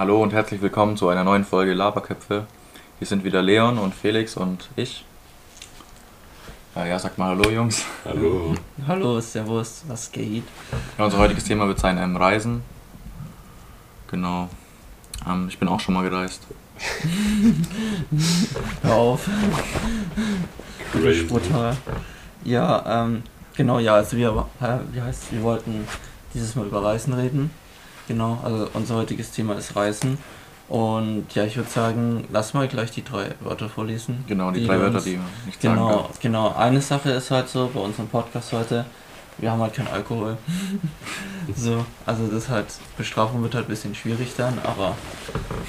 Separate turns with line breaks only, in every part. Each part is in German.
Hallo und herzlich willkommen zu einer neuen Folge Laberköpfe. Hier sind wieder Leon und Felix und ich. Äh, ja, sagt mal Hallo Jungs.
Hallo.
Hallo, Servus, was geht?
Ja, unser heutiges Thema wird sein ähm, Reisen. Genau. Ähm, ich bin auch schon mal gereist.
Hör auf.
Crazy.
Brutal. Ja, ähm, genau, ja, also wir, hä, wie heißt wir wollten dieses Mal über Reisen reden. Genau, also unser heutiges Thema ist Reisen. Und ja, ich würde sagen, lass mal gleich die drei Wörter vorlesen.
Genau, die,
Die
drei
wir
Wörter,
uns-
die man nicht sagen
Genau,
kann.
genau. Eine Sache ist halt so bei unserem Podcast heute, wir haben halt keinen Alkohol. so, also das ist halt, Bestrafung wird halt ein bisschen schwierig dann, aber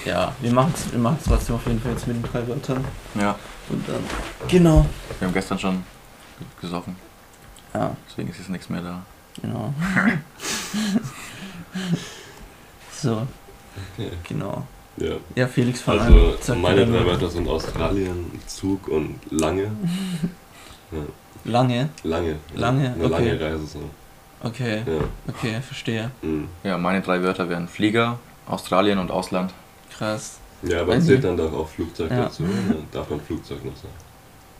ja, wir machen es wir machen's trotzdem auf jeden Fall jetzt mit den drei Wörtern.
Ja,
Und dann, genau.
wir haben gestern schon gesoffen.
Ja,
Deswegen ist jetzt nichts mehr da.
genau. so,
Okay.
genau.
Ja.
Ja, Felix von
Also
Sag
meine drei. Wörter sind Australien, Zug und lange. Ja,
Lange?
lange.
Lange,
Eine
okay.
lange Reise so.
Okay,
Ja.
okay, verstehe.
mhm.
Ja, meine drei Wörter wären Flieger, Australien und Ausland.
Krass.
Ja, aber zählt dann doch auch Flugzeug
Ja.
dazu. Dann darf man Flugzeug noch sagen.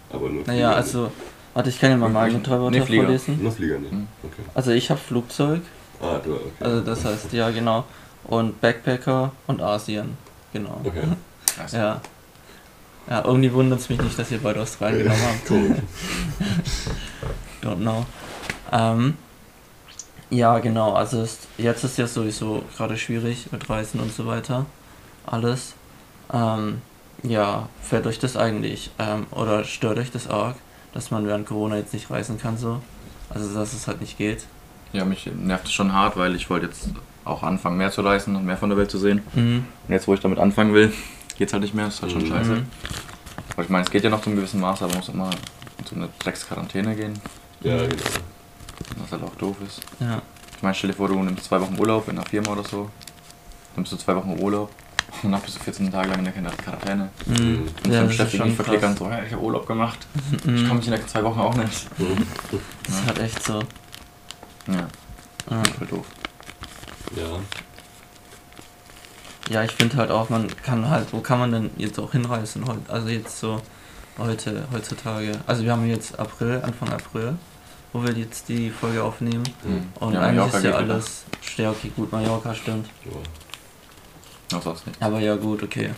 Aber nur Flieger
Naja,
nicht.
also, warte, ich kann ja mal meine drei
Nee,
Wörter
Flieger.
vorlesen.
Nur Flieger nicht.
Mhm.
Okay.
Also ich habe Flugzeug,
Ah, du, okay.
also das heißt, ja genau. Und Backpacker und Asien. Genau.
Okay.
Also,
Ja. Ja, irgendwie wundert es mich nicht, dass ihr beide Australien genommen habt.
Cool.
Don't know. Ähm, ja, genau, also ist, jetzt ist ja sowieso gerade schwierig mit Reisen und so weiter. Alles. Ähm, ja, fällt euch das eigentlich ähm, oder stört euch das arg, dass man während Corona jetzt nicht reisen kann so? Also dass es halt nicht geht.
ja, mich nervt es schon hart, weil ich wollte jetzt auch anfangen, mehr zu reisen und mehr von der Welt zu sehen.
Mhm.
Und jetzt, wo ich damit anfangen will, geht's halt nicht mehr. Ist halt schon
Mhm.
scheiße.
Mhm.
Aber ich meine, es geht ja noch zu einem gewissen Maß, aber man muss immer in so eine Drecksquarantäne gehen,
Ja, genau.
was halt auch doof ist.
Ja.
Ich meine, stell dir vor, du nimmst zwei Wochen Urlaub in einer Firma oder so. Nimmst du zwei Wochen Urlaub und dann bist du 14 Tage lang in der Quarantäne.
Mhm.
Mhm.
Und
Ja,
dann
das
Chef
ist
irgendwie
schon
verklickern, so, hey, ich habe Urlaub gemacht. Ich
Mhm.
komme mich in der zwei Wochen auch nicht.
Mhm.
Das ist halt echt so.
Ja,
Ja.
voll doof.
Ja.
Ja, ich finde halt auch, man kann halt, wo kann man denn jetzt auch hinreisen heute? Also jetzt so heute, heutzutage. Also wir haben jetzt April, Anfang April, wo wir jetzt die Folge aufnehmen.
Mhm.
Und
Ja,
eigentlich
Mallorca
ist ja alles. Okay, gut, Mallorca stimmt.
Ja.
Was sonst nicht.
Aber ja gut, okay.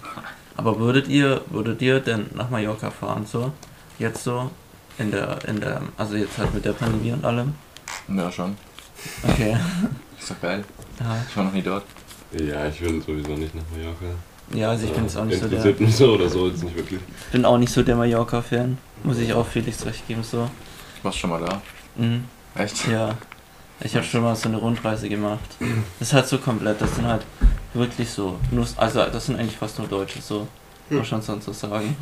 Aber würdet ihr, würdet ihr denn nach Mallorca fahren so? Jetzt so? In der, in der, also jetzt halt mit der Pandemie und allem?
Ja, schon.
Okay.
Ist doch geil.
Ja,
Ich war noch nie dort.
Ja, ich will sowieso nicht nach Mallorca.
ja also ich bin jetzt auch nicht so der.
Interessiert mich so oder so jetzt nicht wirklich.
bin auch nicht so der Mallorca-Fan. Muss ich auch Felix recht geben, so.
Ich war schon mal da.
Mhm.
Echt?
Ja. Ich habe schon mal so eine Rundreise gemacht. Das ist halt so komplett, das sind halt wirklich so, nur, also das sind eigentlich fast nur Deutsche, so. Muss man schon sonst so sagen.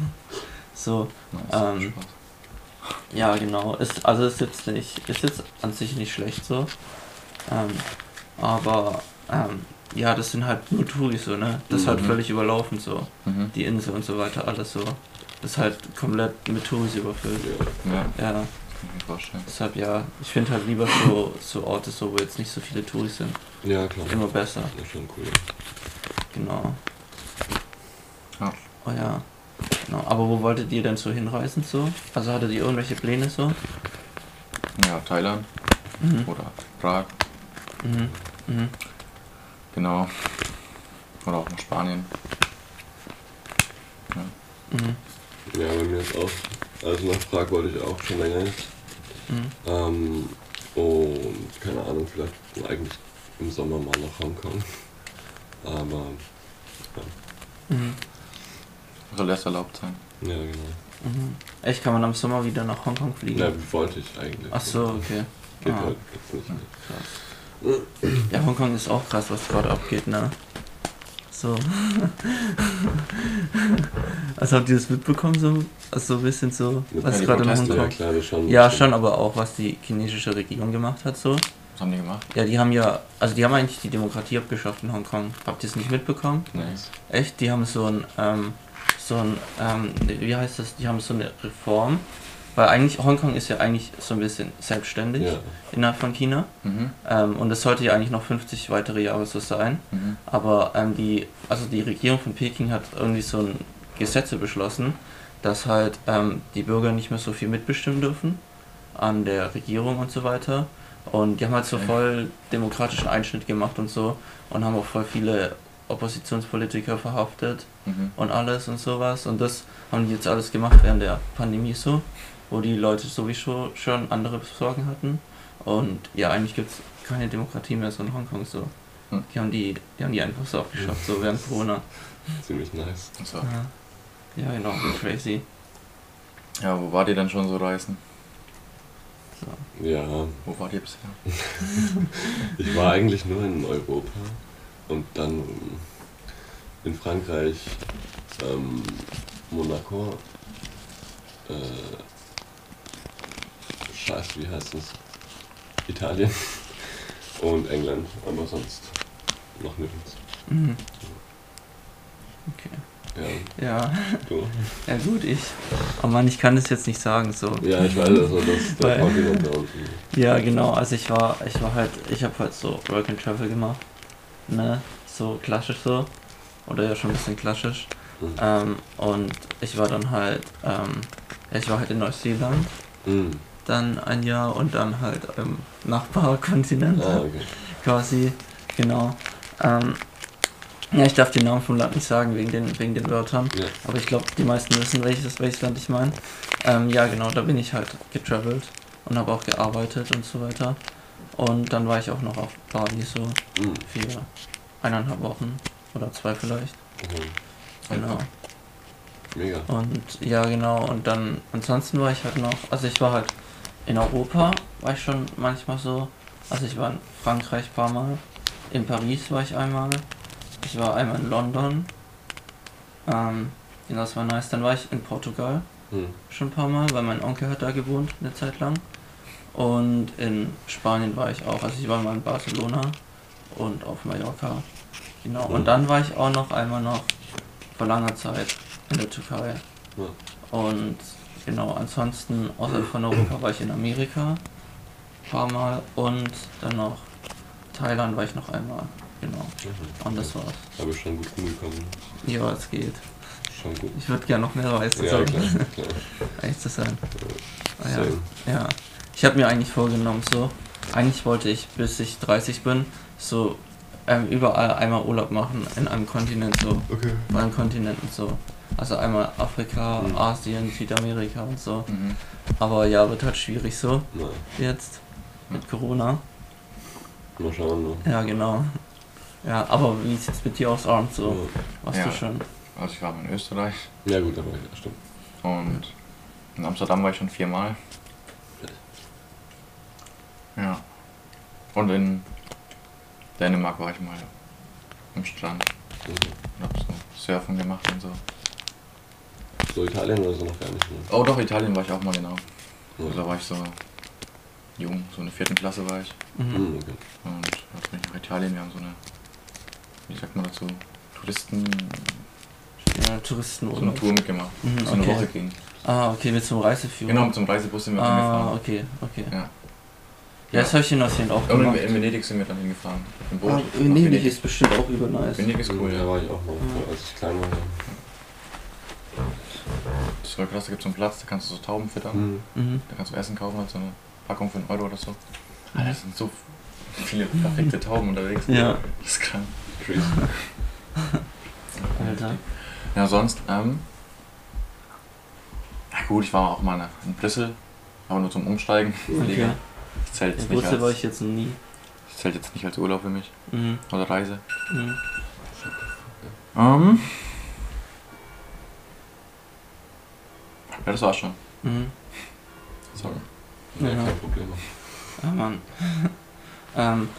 So,
Nice.
Ähm, ja genau. Ist, also ist jetzt nicht, ist jetzt an sich nicht schlecht so. Ähm, aber ähm, ja, das sind halt nur Touris so, ne? Das ist halt
Mhm.
völlig überlaufen so.
Mhm.
Die Insel und so weiter, alles so. Das ist halt komplett mit Touris überfüllt.
Ja.
Ja.
Deshalb ja, ich finde halt lieber so, so Orte, so, wo jetzt nicht so viele Touris sind.
ja, klar.
Immer besser,
Das ist schon cool.
genau.
Ja.
Oh ja. Genau. Aber wo wolltet ihr denn so hinreisen so? Also hattet ihr irgendwelche Pläne so?
Ja, Thailand
Mhm.
oder Prag,
Mhm. Mhm.
genau. Oder auch nach Spanien.
Mhm.
Ja, bei mir ist auch. Also nach Prag wollte ich auch schon länger jetzt.
Mhm.
Ähm, und keine Ahnung, vielleicht eigentlich im Sommer mal nach Hongkong. Aber
Mhm.
Soll erst erlaubt sein.
ja, genau.
Mhm. Echt, kann man am Sommer wieder nach Hongkong fliegen?
Ja, wollte ich eigentlich.
Ach so, okay.
Geht
Ah.
halt jetzt nicht.
Krass. Ja, Hongkong ist auch krass, was gerade abgeht, ne? So. also habt ihr das mitbekommen, so? Also so ein bisschen so,
Mit
was gerade in
Proteste,
Ja,
Hongkong.
klar, schon.
Ja, schon, aber auch was die chinesische Regierung gemacht hat, so.
Was haben die gemacht?
Ja, die haben ja, also die haben eigentlich die Demokratie abgeschafft in Hongkong. Habt ihr es nicht mitbekommen?
Nice.
Echt? Die haben so ein, ähm, so ein, ähm, wie heißt das? Die haben so eine Reform, Weil eigentlich, Hongkong ist ja eigentlich so ein bisschen selbstständig
Ja.
innerhalb von China.
Mhm.
Ähm, und es sollte ja eigentlich noch 50 weitere Jahre so sein.
Mhm.
Aber ähm, die, also die Regierung von Peking hat irgendwie so ein Gesetze beschlossen, dass halt ähm, die Bürger nicht mehr so viel mitbestimmen dürfen an der Regierung und so weiter. Und die haben halt so voll demokratischen Einschnitt gemacht und so und haben auch voll viele Oppositionspolitiker verhaftet
Mhm.
und alles und sowas. Und das haben die jetzt alles gemacht während der Pandemie so, wo die Leute sowieso schon andere Sorgen hatten. Und ja, eigentlich gibt es keine Demokratie mehr so in Hongkong so.
Hm.
Die haben die, die haben die einfach so abgeschafft, so während Corona.
Ziemlich nice.
So.
Ja, ja genau, crazy.
Ja, wo wart ihr dann schon so reisen?
So.
Ja,
Wo wart ihr bisher?
ich war eigentlich nur in Europa und dann in Frankreich, ähm, Monaco, äh, Scheiße, wie heißt es? Italien und England, aber sonst noch nirgends.
Mhm. Okay.
Ja,
Ja,
du.
ja gut, ich. Oh Mann, ich kann das jetzt nicht sagen so.
Ja, ich weiß, also das der Kontinent.
Ja, genau. Also ich war, ich war halt, ich habe halt so Work and Travel gemacht, ne, so klassisch so, oder ja schon ein bisschen klassisch.
Mhm.
Ähm, und ich war dann halt, ähm, ich war halt in Neuseeland
Mhm.
Dann ein Jahr und dann halt im Nachbarkontinent
Ah, okay.
quasi, genau. Ähm, ja, ich darf den Namen vom Land nicht sagen wegen den, wegen den Wörtern.
Ja.
Aber ich glaube, die meisten wissen, welches, welches Land ich meine. Ähm, ja, genau, da bin ich halt getravelt und habe auch gearbeitet und so weiter. Und dann war ich auch noch auf Bali so
Mhm.
für eineinhalb Wochen oder zwei vielleicht.
Mhm.
Genau.
Mega.
Und ja, genau, und dann ansonsten war ich halt noch, also ich war halt in Europa, war ich schon manchmal so. Also ich war in Frankreich ein paar Mal, in Paris war ich einmal, ich war einmal in London. Ähm, ja, das war nice. Dann war ich in Portugal
Mhm.
schon ein paar Mal, weil mein Onkel hat da gewohnt eine Zeit lang. Und in Spanien war ich auch. Also ich war mal in Barcelona und auf Mallorca. Genau.
Mhm.
Und dann war ich auch noch einmal noch vor langer Zeit in der Türkei.
Ja.
Und genau, ansonsten außerhalb von Europa war ich in Amerika ein paar Mal und dann noch Thailand war ich noch einmal. Genau.
Mhm.
Und das war's.
Aber schon gut rumgekommen.
Ja, es geht.
Schon gut.
Ich würde gerne noch mehr reisen,
Ja, klar, klar.
zu sein. Ah, ja. Ja, ich habe mir eigentlich vorgenommen, so, eigentlich wollte ich, bis ich 30 bin, so ähm, überall einmal Urlaub machen in einem Kontinent, so,
Okay.
bei allen Kontinenten, so. Also einmal Afrika,
Mhm.
Asien, Südamerika und so.
Mhm.
Aber ja, wird halt schwierig so,
Na,
jetzt, mit Corona.
mal schauen. Ne?
Ja, genau. Ja, aber wie sieht's jetzt mit dir aus, Arndt, so?
Ja.
Warst
Ja.
du schon?
Also ich war mal in Österreich
Ja gut, aber ja, stimmt.
und in Amsterdam war ich schon viermal. Ja. Und in Dänemark war ich mal am Strand und hab so Surfen gemacht und so.
So Italien oder so noch gar nicht. Ne?
Oh doch, Italien war ich auch mal genau.
Ja.
Also da war ich so jung, so in der vierten Klasse war ich.
Mhm.
Mhm, okay.
Und jetzt bin ich nach Italien, wir haben so eine, wie sagt man dazu, Touristen,
Ja,
so eine. Tour mitgemacht.
Mhm,
so eine
okay.
Woche ging.
Ah, okay, mit einem Reiseführer.
Genau, mit einem Reisebus sind wir
Ah,
hingefahren.
okay, okay.
Ja.
Ja, das habe ich in Neuseeland auch
Und
gemacht.
in, in Venedig sind wir dann hingefahren. Im Boot.
Ah,
nach
Venedig ist bestimmt auch übel nice.
Venedig ist cool,
Da
ja.
war ich auch mal,
Ja.
als ich klein war. Ja.
Das ist voll krass, da gibt es so einen Platz, da kannst du so Tauben füttern.
Mhm.
Mhm.
Da kannst du Essen kaufen, halt so eine Packung für einen Euro oder so. Alter, das sind so viele perfekte Tauben unterwegs.
Ja.
Das ist krank.
Crazy.
Alter.
Ja, sonst, ähm. Na gut, ich war auch mal in Brüssel, aber nur zum Umsteigen.
Okay.
Das zählt
In
jetzt, nicht
Brüssel war
als,
ich jetzt noch nie.
das zählt jetzt nicht als Urlaub für mich.
Mhm.
Oder Reise.
Mhm.
Ähm. Ja, das war's schon.
Mhm.
Sorry.
Ja,
Ja.
kein Problem.
Ja, Mann. ähm,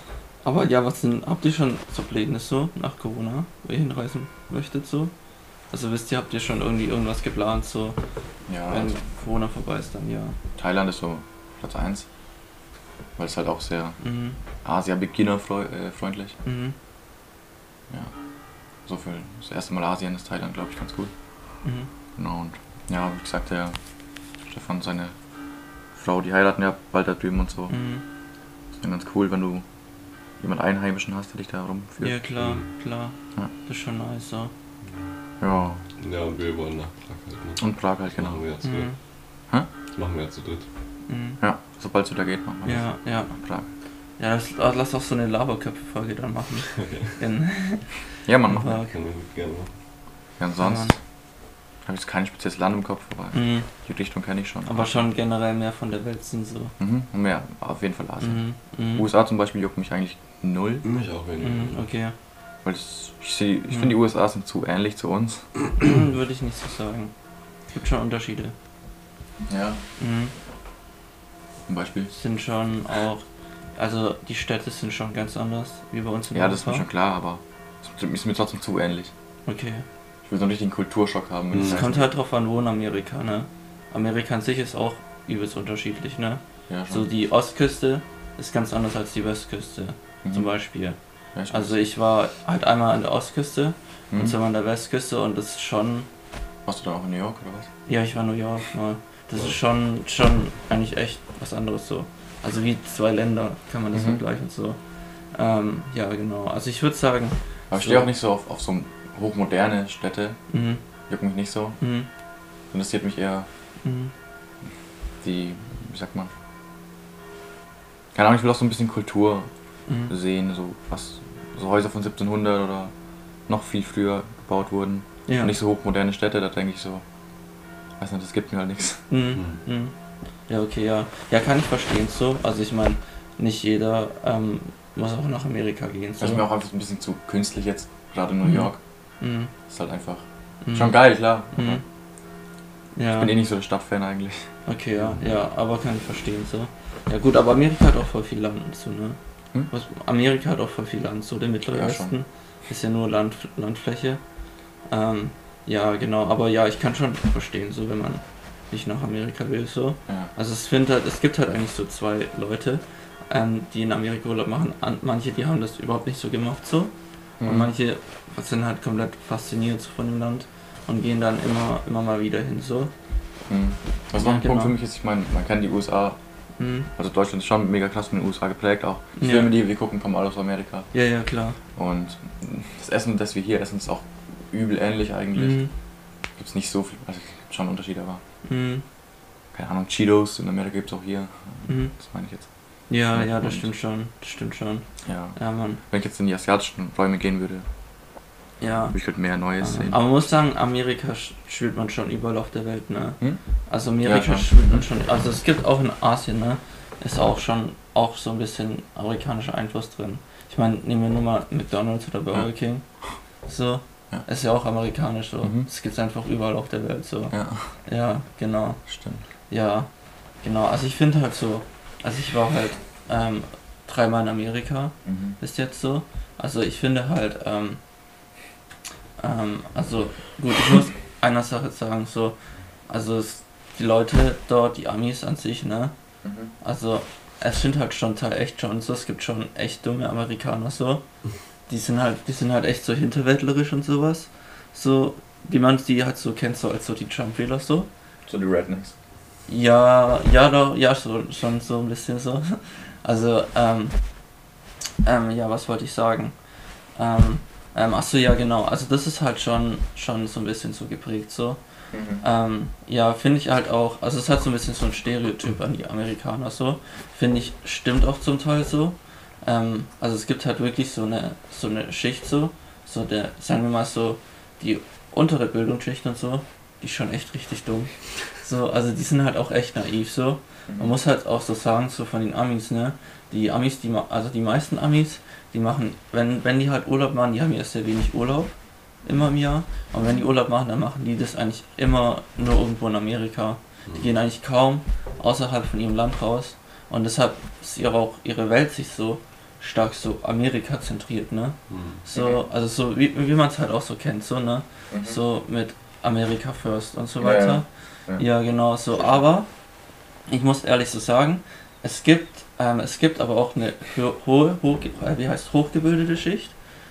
aber ja, was denn, habt ihr schon so Pläne so nach Corona, wo ihr hinreisen möchtet so? Also wisst ihr, habt ihr schon irgendwie irgendwas geplant so,
Ja,
wenn
also
Corona vorbei ist dann ja.
Thailand ist so Platz 1. Weil es halt auch sehr
Mhm.
Asia-Beginner-freundlich.
Mhm.
Ja. So für das erste Mal Asien ist Thailand, glaube ich, ganz gut.
Mhm.
Genau, und ja, wie gesagt, der Stefan, seine Frau, die heiraten ja bald da drüben und so.
Mhm.
Das ist dann ganz cool, wenn du jemand Einheimischen hast, der dich da rumführt.
Ja, klar,
Mhm.
klar.
Ja.
Das ist schon nice, so.
Ja.
Ja, und wir wollen nach Prag halt, ne?
Und Prag halt,
Das
genau.
machen wir ja zu
Mhm.
dritt.
Hä?
Das machen wir ja zu dritt.
Mhm.
Ja, sobald es wieder geht, machen wir
Ja, ja.
das. Prag.
Ja, lass, ah, lass auch so eine Laberköpfe-Folge dann machen. In,
Ja, man macht.
Können wir gerne.
Ja, und sonst
Mann.
habe ich jetzt kein spezielles Land im Kopf, aber
Mhm.
die Richtung kenne ich schon.
Aber schon generell mehr von der Welt sind so.
Mhm. Mehr, auf jeden Fall Asien.
Mhm. Mhm.
USA zum Beispiel juckt mich eigentlich null,
Mich auch weniger.
Mhm, okay.
weil es, ich, ich
Mhm.
finde die USA sind zu ähnlich zu uns.
Würde ich nicht so sagen. Es gibt schon Unterschiede.
Ja.
Mhm.
Zum Beispiel.
Sind schon auch. Also die Städte sind schon ganz anders wie bei uns in
Ja, das ist mir
Europa.
schon klar, aber es ist mir trotzdem zu ähnlich.
Okay.
Ich will so einen richtigen Kulturschock haben.
Es kommt
nicht.
halt drauf an, wo in Amerika, ne? Amerika an sich ist auch übelst unterschiedlich, ne?
Ja,
So
schon.
die Ostküste ist ganz anders als die Westküste,
Mhm.
zum Beispiel.
Ja,
Also ich war halt einmal an der Ostküste
mhm.
und zweimal an der Westküste und das ist schon.
Warst du dann auch in New York oder was?
Ja, ich war in New York mal. Das ist schon, schon eigentlich echt was anderes so. Also wie zwei Länder kann man das
Mhm.
vergleichen so. Ähm, ja, genau. Also ich würde sagen.
Aber ich
So.
stehe auch nicht so auf, auf so hochmoderne Städte.
Mhm,
Juckt mich nicht so.
mhm,
Interessiert mich eher
mhm,
die, wie sagt man? Keine Ahnung, ich will auch so ein bisschen Kultur
mhm.
sehen, so was, so Häuser von 1700 oder noch viel früher gebaut wurden.
Ja.
Und nicht so hochmoderne Städte, da denke ich so, weiß nicht, das gibt mir halt nichts.
Mhm. Mhm. Ja, okay, ja. Ja, kann ich verstehen so. Also ich meine, nicht jeder ähm, muss auch nach Amerika gehen. So.
Das ist mir auch einfach ein bisschen zu künstlich jetzt, gerade in New
Mhm.
York.
Mhm.
Ist halt einfach
Mhm.
schon geil, klar.
Mhm. Ja.
Ich bin eh nicht so der Stadtfan eigentlich.
Okay, ja, ja, aber kann ich verstehen so. Ja gut, aber Amerika hat auch voll viel Land so, ne?
Hm?
Amerika hat auch voll viel Land, so der mittlere
Ja,
Westen ist ja nur Land, Landfläche. Ähm, ja, genau, aber ja, ich kann schon verstehen, so wenn man nicht nach Amerika will, so.
Ja.
Also es find halt, es gibt halt eigentlich so zwei Leute, ähm, die in Amerika Urlaub machen. An, manche, die haben das überhaupt nicht so gemacht, so. Und
Mhm.
manche sind halt komplett fasziniert so von dem Land und gehen dann immer, immer mal wieder hin, so.
Mhm. Was noch ein Punkt
genau.
für mich ist, ich meine, man kennt die USA,
Mhm.
also Deutschland ist schon mega krass von den USA geprägt auch. Die
Ja.
Filme, die wir gucken, kommen alle aus Amerika.
Ja, ja, klar.
Und das Essen, das wir hier essen, ist auch übel ähnlich eigentlich.
Mhm.
Gibt es nicht so viel, also gibt schon Unterschiede, aber
Mhm.
keine Ahnung, Cheetos in Amerika gibt es auch hier.
Mhm.
Das meine ich jetzt.
Ja, ja, das
Und-
stimmt schon. Das stimmt schon.
Ja.
Ja, Mann.
Wenn ich jetzt in die asiatischen Räume gehen würde,
Ja.
würde ich halt mehr Neues sehen.
Aber man muss sagen, Amerika spielt man schon überall auf der Welt, ne?
Hm?
Also Amerika
Ja,
spielt man schon. Also es gibt auch in Asien, ne? Ist auch schon auch so ein bisschen amerikanischer Einfluss drin. Ich meine, nehmen wir nur mal McDonalds oder Burger
Ja.
King. So.
Ja.
Ist ja auch amerikanisch so.
Mhm.
Das gibt's einfach überall auf der Welt so.
Ja,
Ja, genau.
stimmt.
Ja, genau. Also ich finde halt so, also ich war halt ähm, dreimal in Amerika
Mhm.
bis jetzt so. Also ich finde halt, ähm, ähm, also gut, ich muss einer Sache sagen, so, also es, die Leute dort, die Amis an sich, ne,
Mhm.
also es sind halt schon Teil echt schon so, es gibt schon echt dumme Amerikaner so. Die sind halt, die sind halt echt so hinterwäldlerisch und sowas. So, wie man die halt so kennt, so als so die Trump-Wähler so.
So die Rednecks.
Ja, ja, doch, ja, so, schon so ein bisschen so. Also, ähm, ähm, ja, was wollte ich sagen? Ähm, ähm, achso, ja, genau. Also, das ist halt schon, schon so ein bisschen so geprägt, so.
Mhm.
Ähm, ja, finde ich halt auch, also, es hat so ein bisschen so ein Stereotyp an die Amerikaner, so. Finde ich, stimmt auch zum Teil so. Ähm, also, es gibt halt wirklich so eine, so eine Schicht, so. So, der, sagen wir mal so, die untere Bildungsschicht und so, die ist schon echt richtig dumm. So, also die sind halt auch echt naiv so. Man muss halt auch so sagen, so von den Amis, ne? Die Amis, die also die meisten Amis, die machen, wenn, wenn die halt Urlaub machen, die haben ja sehr wenig Urlaub immer im Jahr. Und wenn die Urlaub machen, dann machen die das eigentlich immer nur irgendwo in Amerika. Die gehen eigentlich kaum außerhalb von ihrem Land raus. Und deshalb ist ihre auch ihre Welt sich so stark so Amerika zentriert, ne?
Hm.
So, also so wie, wie man es halt auch so kennt, so, ne?
Mhm.
So mit America First und so
Ja,
weiter.
ja.
Ja, genau so. Aber ich muss ehrlich so sagen, es gibt, ähm, es gibt aber auch eine hohe, hoch, äh, wie heißt hochgebildete Schicht.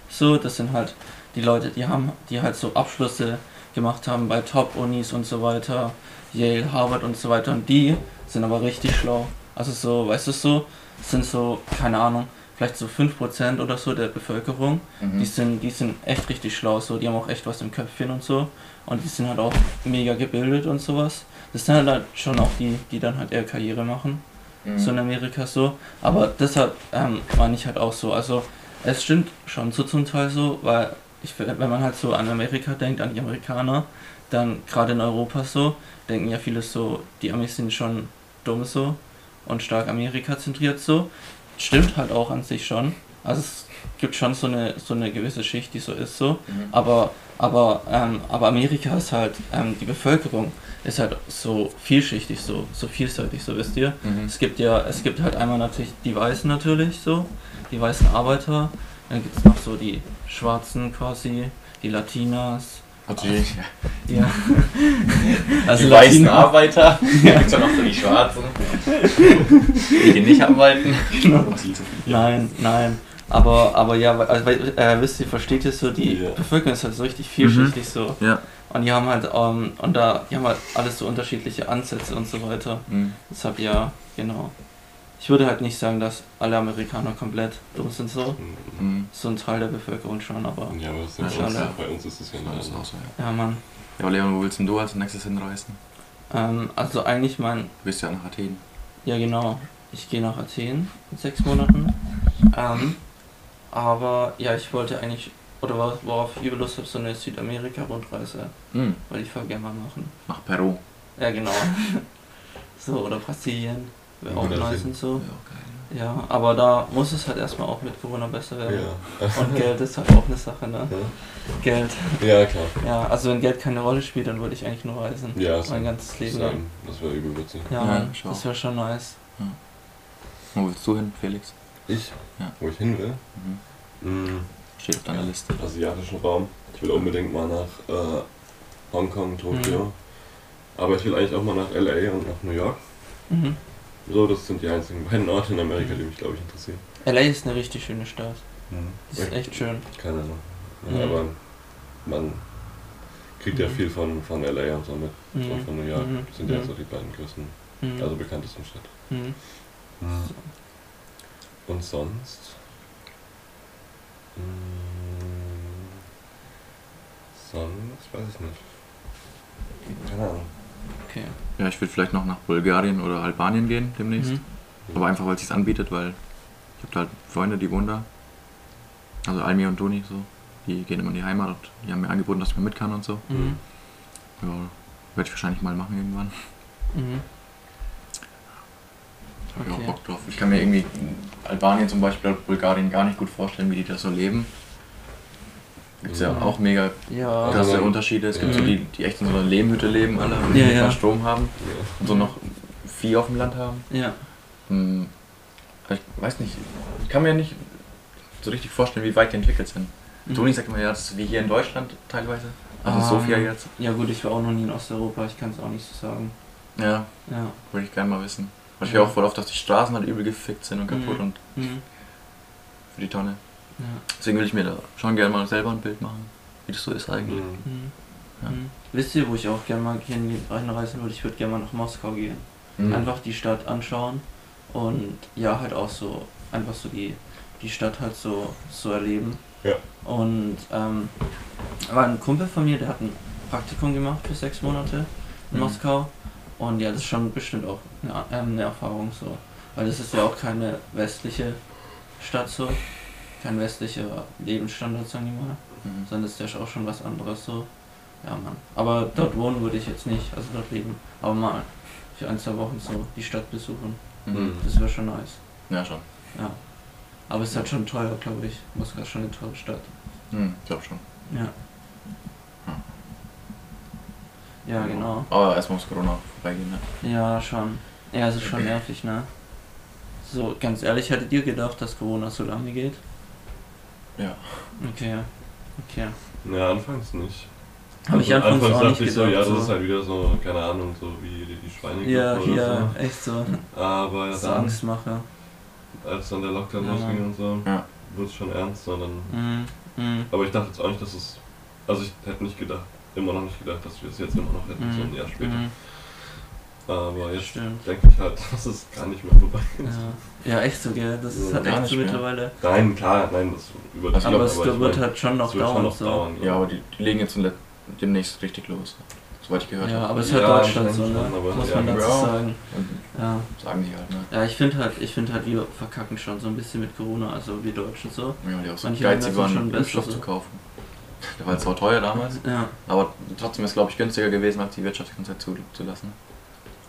So, das sind halt die Leute, die haben, die halt so Abschlüsse gemacht haben bei Top-Unis und so weiter, Yale, Harvard und so weiter. Und die sind aber richtig schlau. Also so, weißt du so, sind so, keine Ahnung, vielleicht so 5% oder so der Bevölkerung.
Mhm.
Die sind, die sind echt richtig schlau, so, die haben auch echt was im Köpfchen und so. Und die sind halt auch mega gebildet und sowas. Das sind halt schon auch die, die dann halt eher Karriere machen
Mhm.
so in Amerika so. Aber deshalb ähm, meine ich halt auch so. Also es stimmt schon so zum Teil so, weil ich, wenn man halt so an Amerika denkt, an die Amerikaner, dann gerade in Europa so, denken ja viele so, die Amis sind schon dumm so und stark Amerika zentriert so. Stimmt halt auch an sich schon. Also es gibt schon so eine so eine gewisse Schicht, die so ist so.
Mhm.
Aber aber ähm, aber Amerika ist halt ähm, die Bevölkerung ist halt so vielschichtig so so vielseitig so wisst ihr.
Mhm.
Es gibt ja, es gibt halt einmal natürlich die Weißen natürlich so, die weißen Arbeiter, dann gibt es noch so die Schwarzen quasi, die Latinas.
Natürlich.
Ja. Also
die weißen
Latina-
Arbeiter, ja. gibt's ja noch so die Schwarzen, die, die nicht arbeiten.
Nein, nein. Aber, aber ja, also, äh, wisst ihr, versteht ihr so, die
Ja.
Bevölkerung ist halt so richtig vielschichtig so.
Ja.
Und die haben halt, ähm, und da, die haben halt alles so unterschiedliche Ansätze und so weiter.
Mhm.
Deshalb ja, genau. Ich würde halt nicht sagen, dass alle Amerikaner komplett dumm sind so.
Mhm.
So ein Teil der Bevölkerung schon, aber
Ja, aber das
ja
schon,
bei,
ja.
bei uns ist es ja
Das ist
nicht.
auch so, ja.
ja, Mann.
Ja, aber Leon, wo willst denn du als nächstes hinreisen?
Ähm, also eigentlich mein,
Du bist ja nach Athen.
ja genau, ich gehe nach Athen in sechs Monaten. Ähm, aber ja, ich wollte eigentlich, oder wor- worauf ich Lust habe, so eine Südamerika-Rundreise,
Mhm.
weil ich voll gerne mal machen.
Nach Peru.
Ja, genau. so, oder Brasilien, wäre auch nice
so.
und so.
Ja, geil.
Ja, aber da muss es halt erstmal auch mit Corona besser werden.
Ja.
Und Geld ist halt auch eine Sache, ne? Geld.
ja, klar.
Ja, also wenn Geld keine Rolle spielt, dann würde ich eigentlich nur reisen.
Ja.
Mein ganzes Leben lang.
Sein. Das wäre übel witzig.
Ja,
Ja, auch.
das wäre schon nice.
Wo willst du hin, Felix?
Ich?
Ja.
Wo ich hin will?
Mhm.
Mhm.
Steht auf deiner Liste.
asiatischen Raum. Ich will unbedingt mal nach äh, Hongkong, Tokio. Aber ich will eigentlich auch mal nach LA und nach New York.
Mhm.
So, das sind die einzigen beiden Orte in Amerika, die mich, glaube ich, interessieren.
LA ist eine richtig schöne Stadt. Die ist echt schön.
Keine Ahnung.
Mhm.
Ja, aber man kriegt ja
Mhm.
viel von, von LA und so mit.
Mhm.
Und von New York.
Mhm.
Sind ja
Mhm.
so die beiden größten,
Mhm.
also bekanntesten Städte.
Mhm.
Und sonst? Sonst weiß ich nicht. Keine Ahnung.
Okay.
Ja, ich würde vielleicht noch nach Bulgarien oder Albanien gehen demnächst.
Mhm.
Aber einfach, weil es sich anbietet, weil ich habe da halt Freunde, die wohnen da. Also Almi und Toni, so. Die gehen immer in die Heimat und die haben mir angeboten, dass ich mal mit kann und so.
Mhm.
Ja, werde ich wahrscheinlich mal machen irgendwann.
Mhm.
Da habe ich
Okay.
auch Bock drauf. Ich kann mir irgendwie Albanien zum Beispiel oder Bulgarien gar nicht gut vorstellen, wie die das so leben. Gibt es ja auch mega
Ja.
krasse
man-
Unterschiede. Es gibt
ja.
so die, die echt in so einer Lehmhütte leben, alle, und
Ja, ja.
Strom haben
Ja.
und so noch Vieh auf dem Land haben.
Ja.
Hm, Ich weiß nicht, ich kann mir nicht so richtig vorstellen, wie weit die entwickelt sind.
Mhm.
Toni sagt immer, ja, das ist wie hier in Deutschland teilweise. Also Sofia
Ähm,
jetzt.
Ja gut, ich war auch noch nie in Osteuropa, ich kann es auch nicht so sagen.
Ja,
Ja.
würde ich gerne mal wissen. Weil ich
Ja.
höre auch voll oft, dass die Straßen halt übel gefickt sind und kaputt
Mhm.
und
Mhm.
für die Tonne.
Ja.
Deswegen will ich mir da schon gerne mal selber ein Bild machen, wie das so ist eigentlich.
Mhm.
Mhm.
Ja.
Mhm. Wisst ihr, wo ich auch gerne mal hin reinreisen würde? Ich würde gerne mal nach Moskau gehen.
Mhm.
Einfach die Stadt anschauen und ja, halt auch so, einfach so die, die Stadt halt so, so erleben.
Ja.
Und ähm, war ein Kumpel von mir, der hat ein Praktikum gemacht für sechs Monate in
Mhm.
Moskau. Und ja, das ist schon bestimmt auch eine, ähm, eine Erfahrung so. Weil das ist ja auch keine westliche Stadt so. Kein westlicher Lebensstandard, sagen wir mal.
Mhm.
Sondern das ist ja auch schon was anderes so. Ja, Mann. Aber dort wohnen würde ich jetzt nicht, also dort leben. Aber mal für ein, zwei Wochen so die Stadt besuchen.
Mhm.
Das wäre schon nice.
Ja, schon.
Ja. Aber es ist halt schon teuer, glaube ich. Moskau ist schon eine teure Stadt.
Mhm, ich glaube schon.
Ja. Ja, genau.
Aber erstmal muss Corona vorbeigehen, ne?
Ja, schon. Ja, es ist schon nervig, ne? So, ganz ehrlich, hättet ihr gedacht, dass Corona so lange geht?
Ja.
Okay. Okay.
Ja, anfangs nicht.
Habe ich
Also
anfangs auch
dachte
nicht
ich so,
gedacht.
ja, das
so.
ist halt wieder so, keine Ahnung, so wie die, die Schweine
ja,
oder
hier, echt so.
so. Aber ja,
So
dann,
Angstmache.
als dann der Lockdown
Ja,
losging und so,
Ja.
wurde es schon ernst, sondern.
Mhm. Mhm.
Aber ich dachte jetzt auch nicht, dass es. Also ich hätte nicht gedacht, immer noch nicht gedacht, dass wir es jetzt immer noch hätten, so ein Jahr später. Aber jetzt
Stimmt.
denke ich halt, dass es gar nicht mehr vorbei ist.
Ja. ja, echt so, gell? Das ist
Ja,
halt echt so mittlerweile.
Nein, klar, nein, das übertreibt,
Aber es
ich
wird halt schon noch
es wird
dauern.
schon noch
so.
dauern.
Ja, aber die, die legen jetzt demnächst richtig los. Soweit ich gehört
Ja,
habe.
aber es ist halt
Ja,
Deutschland so, ne?
schon, aber
Muss
ja,
man dazu
ja.
sagen. Ja.
Sagen die halt, ne?
Ja, ich finde halt, ich finde halt, wir verkacken schon so ein bisschen mit Corona, also wir Deutschen so.
Ja, die auch so
Manche
geizig
schon
waren,
besser
Impfstoff
so.
zu kaufen. Der war jetzt auch teuer damals,
Ja.
aber trotzdem ist glaube ich günstiger gewesen, als die Wirtschaft die ganze Zeit zu, zu lassen.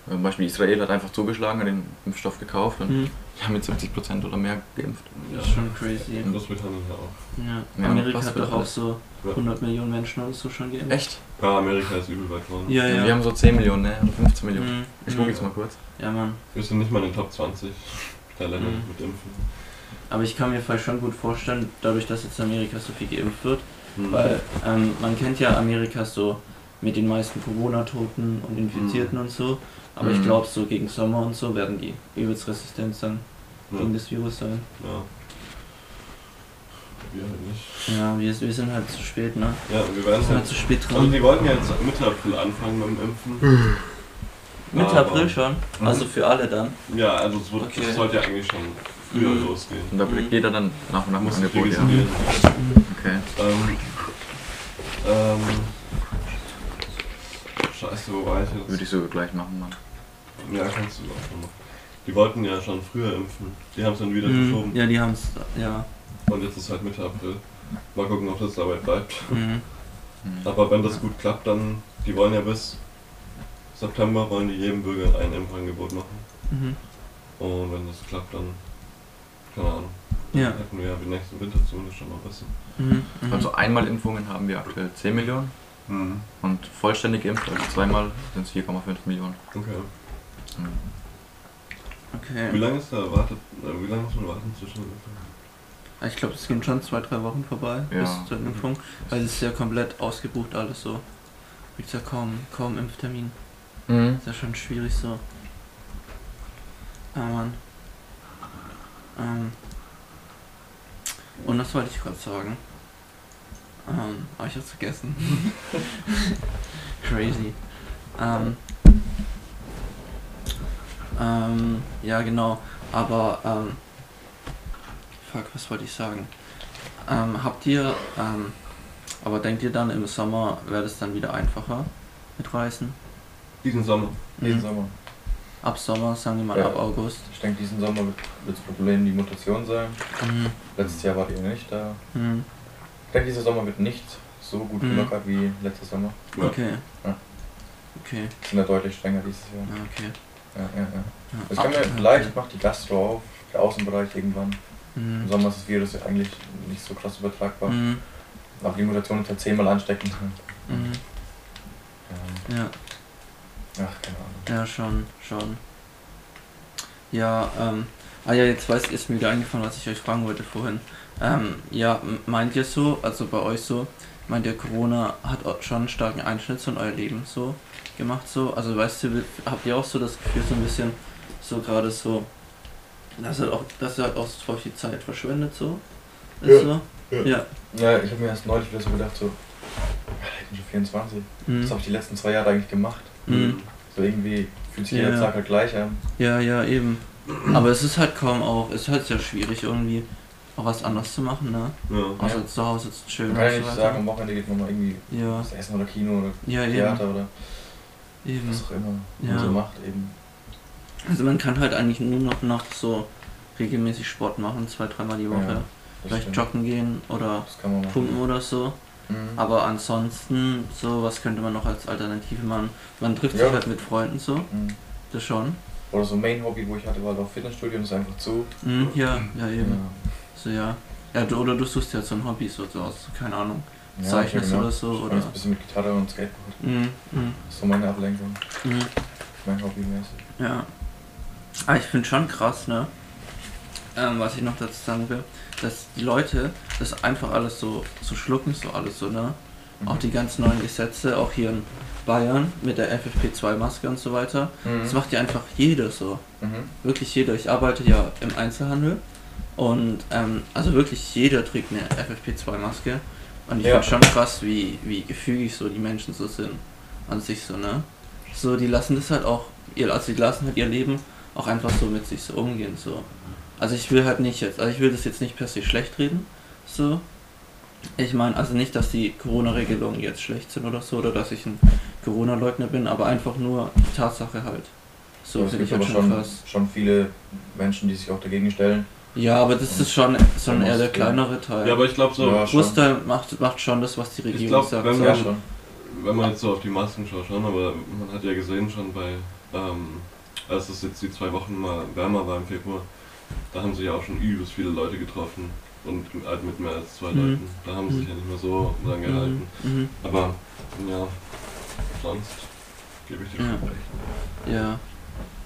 Zum Beispiel Israel hat einfach zugeschlagen, hat den Impfstoff gekauft und
Hm.
die haben mit 70% oder mehr geimpft.
Das ist schon crazy.
In Großbritannien ja auch.
Ja.
Ja,
Amerika hat doch auch
alles?
so
Ja.
100 Millionen Menschen oder so schon geimpft.
Echt?
Ja, Amerika ist übel weit vorne.
Ja, ja.
Wir haben so 10 Millionen, ne? Oder 15 Millionen.
Mhm.
Ich gucke
Mhm.
jetzt mal kurz.
Ja, Mann.
Wir sind nicht mal in den Top 20 der Länder
Mhm.
mit Impfen.
Aber ich kann mir vielleicht schon gut vorstellen, dadurch, dass jetzt in Amerika so viel geimpft wird,
Mhm.
weil ähm, man kennt ja Amerika so mit den meisten Corona-Toten und Infizierten und so. Aber ich
Mhm.
glaube, so gegen Sommer und so werden die übelst resistent sein,
ja.
gegen das Virus sein.
ja. Wir halt nicht.
Ja, wir, wir sind halt zu spät, ne?
Ja, wir
Wir
werden
sind halt
halt.
zu spät
Also
dran.
die wollten ja jetzt Mitte April anfangen mit dem Impfen.
Mitte
aber-
April schon?
Mhm.
Also für alle dann?
Ja, also es, wurde,
Okay.
sollte ja eigentlich schon früher
Mhm.
losgehen.
Und da
Mhm.
jeder dann nach und nach
Muss
Angebot, ja. Okay.
Ähm, ähm, scheiße, wo war ich jetzt?
Würde ich sogar gleich machen, Mann.
Ja, kannst du auch schon machen. Die wollten ja schon früher impfen. Die haben es dann wieder
Mhm.
verschoben.
Ja, die haben es, ja.
Und jetzt ist halt Mitte April. Mal gucken, ob das dabei bleibt.
Mhm.
Mhm.
Aber wenn das gut klappt, dann, die wollen ja bis September wollen die jedem Bürger ein Impfangebot machen.
Mhm.
Und wenn das klappt, dann, keine Ahnung,
Ja.
hätten wir ja den nächsten Winter zumindest schon mal wissen.
Mhm. Mhm.
Also Einmalimpfungen haben wir aktuell 10 Millionen und vollständig geimpft, also zweimal sind es 4,5 Millionen.
Okay.
Mhm.
Wie
Okay.
lange ist da erwartet, äh, wie lange muss man warten zwischen den Impfungen?
Ich glaube, es gehen schon zwei, drei Wochen vorbei
Ja.
bis zur Impfung. Weil es ist ja komplett ausgebucht alles so. Gibt ja kaum, kaum Impftermin.
Mhm.
Ist ja schon schwierig so. Ah Mann. Ähm. Und das wollte ich gerade sagen. Ähm, aber ich hab's vergessen. Crazy. Ähm. Ähm, ja genau. Aber, ähm. Fuck, was wollte ich sagen? Ähm, habt ihr, ähm, aber denkt ihr dann im Sommer wäre das dann wieder einfacher mit Reisen?
Diesen Sommer.
Diesen
Mhm.
Sommer.
Ab Sommer, sagen wir mal
Ja.
ab August.
Ich denke, diesen Sommer wird das Problem die Mutation sein.
Mhm.
Letztes Jahr war die nicht da.
Mhm.
Ich denke, dieser Sommer wird nicht so gut
Mhm.
gelockert wie letztes Sommer.
Ja.
Okay.
Ja.
Okay.
Sind ja deutlich strenger dieses Jahr.
Ja, okay.
Ja, ja, ja.
Ja.
Ich kann mir
Ah,
vielleicht
okay.
macht die Gastro auf, der Außenbereich irgendwann. Im
Mhm.
Sommer ist das Virus ja eigentlich nicht so krass übertragbar.
Mhm.
Aber die Mutation ist halt zehnmal ansteckend.
Mhm.
Ja.
Ja,
Ach, keine Ahnung.
ja, schon, schon. Ja, ähm, ah ja, jetzt weiß ich, ist mir wieder eingefallen, was ich euch fragen wollte vorhin. Ähm, ja, meint ihr so, also bei euch so, meint ihr Corona hat schon einen starken Einschnitt so in euer Leben so gemacht so? Also weißt du, habt ihr auch so das Gefühl so ein bisschen, so gerade so, dass er auch, dass er halt auch so viel Zeit verschwendet so? Ist
Ja.
so?
Ja.
Ja.
Ja, ich habe mir erst neulich wieder so gedacht, so, ja, ich bin schon 24.
Mhm.
Was habe ich die letzten zwei Jahre eigentlich gemacht?
Mhm.
So irgendwie fühlt sich
Ja.
jeder Tag halt gleich an.
Ja, ja, eben. Aber es ist halt kaum auch, es ist halt sehr schwierig irgendwie auch was anderes zu machen, ne?
Ja.
Außer
Ja.
zu Hause zu chillen
kann nicht
so
sagen, am Wochenende geht man mal irgendwie
Ja,
was essen oder Kino oder
ja, eben.
Theater oder
eben.
was auch immer
Ja.
man so macht eben.
Also man kann halt eigentlich nur noch nachts so regelmäßig Sport machen, zwei, dreimal die Woche. Vielleicht
stimmt.
joggen gehen oder pumpen oder so.
Mhm.
Aber ansonsten, so was könnte man noch als Alternative machen? Man trifft
Ja.
sich halt mit Freunden so,
Mhm.
das schon.
Oder so Main Hobby, wo ich hatte, war halt auch Fitnessstudio und ist einfach zu.
Mhm, ja, ja eben.
Ja.
So ja. Ja, du, oder du suchst dir halt so ein Hobby so, so aus, keine Ahnung.
Ja,
Zeichnest
ja, genau.
oder so,
Ich
oder?
ein bisschen mit Gitarre und Skateboard.
Mhm, mhm,
so meine Ablenkung.
mhm.
Mein Hobby mäßig.
Ja. Aber ich finde schon krass, ne? Ähm, was ich noch dazu sagen will, dass die Leute das einfach alles so, so schlucken, so alles so, ne?
Mhm.
Auch die ganz neuen Gesetze, auch hier in Bayern mit der FFP2-Maske und so weiter.
Mhm.
Das macht ja einfach jeder so.
Mhm.
Wirklich jeder. Ich arbeite ja im Einzelhandel und ähm, also wirklich jeder trägt eine FFP2-Maske. Und ich
Ja.
finde schon krass, wie, wie gefügig so die Menschen so sind an sich so, ne? So, die lassen das halt auch ihr, also die lassen halt ihr Leben auch einfach so mit sich so umgehen, so. Also ich will halt nicht jetzt, also ich will das jetzt nicht per se schlecht reden, so. Ich meine, also nicht, dass die Corona-Regelungen jetzt schlecht sind oder so, oder dass ich ein Corona-Leugner bin, aber einfach nur die Tatsache halt. So
es
finde ich halt
aber
schon
schon, schon viele Menschen, die sich auch dagegen stellen.
Ja, aber das ist schon, schon eher der kleinere Teil.
Ja, aber ich glaube so,
Ja.
Großteil macht, macht schon das, was die Regierung
glaub,
sagt.
wenn
so.
man-
Ja,
wenn man jetzt so auf die Masken schaut, schon, aber man hat ja gesehen schon bei, ähm, als es jetzt die zwei Wochen mal wärmer war im Februar, da haben sich ja auch schon übelst viele Leute getroffen und halt mit mehr als zwei
Mhm.
Leuten. Da haben sie sich ja nicht mehr so dran gehalten.
Mhm. Mhm.
Aber ja, sonst gebe ich dir
Ja.
schon recht.
Ja.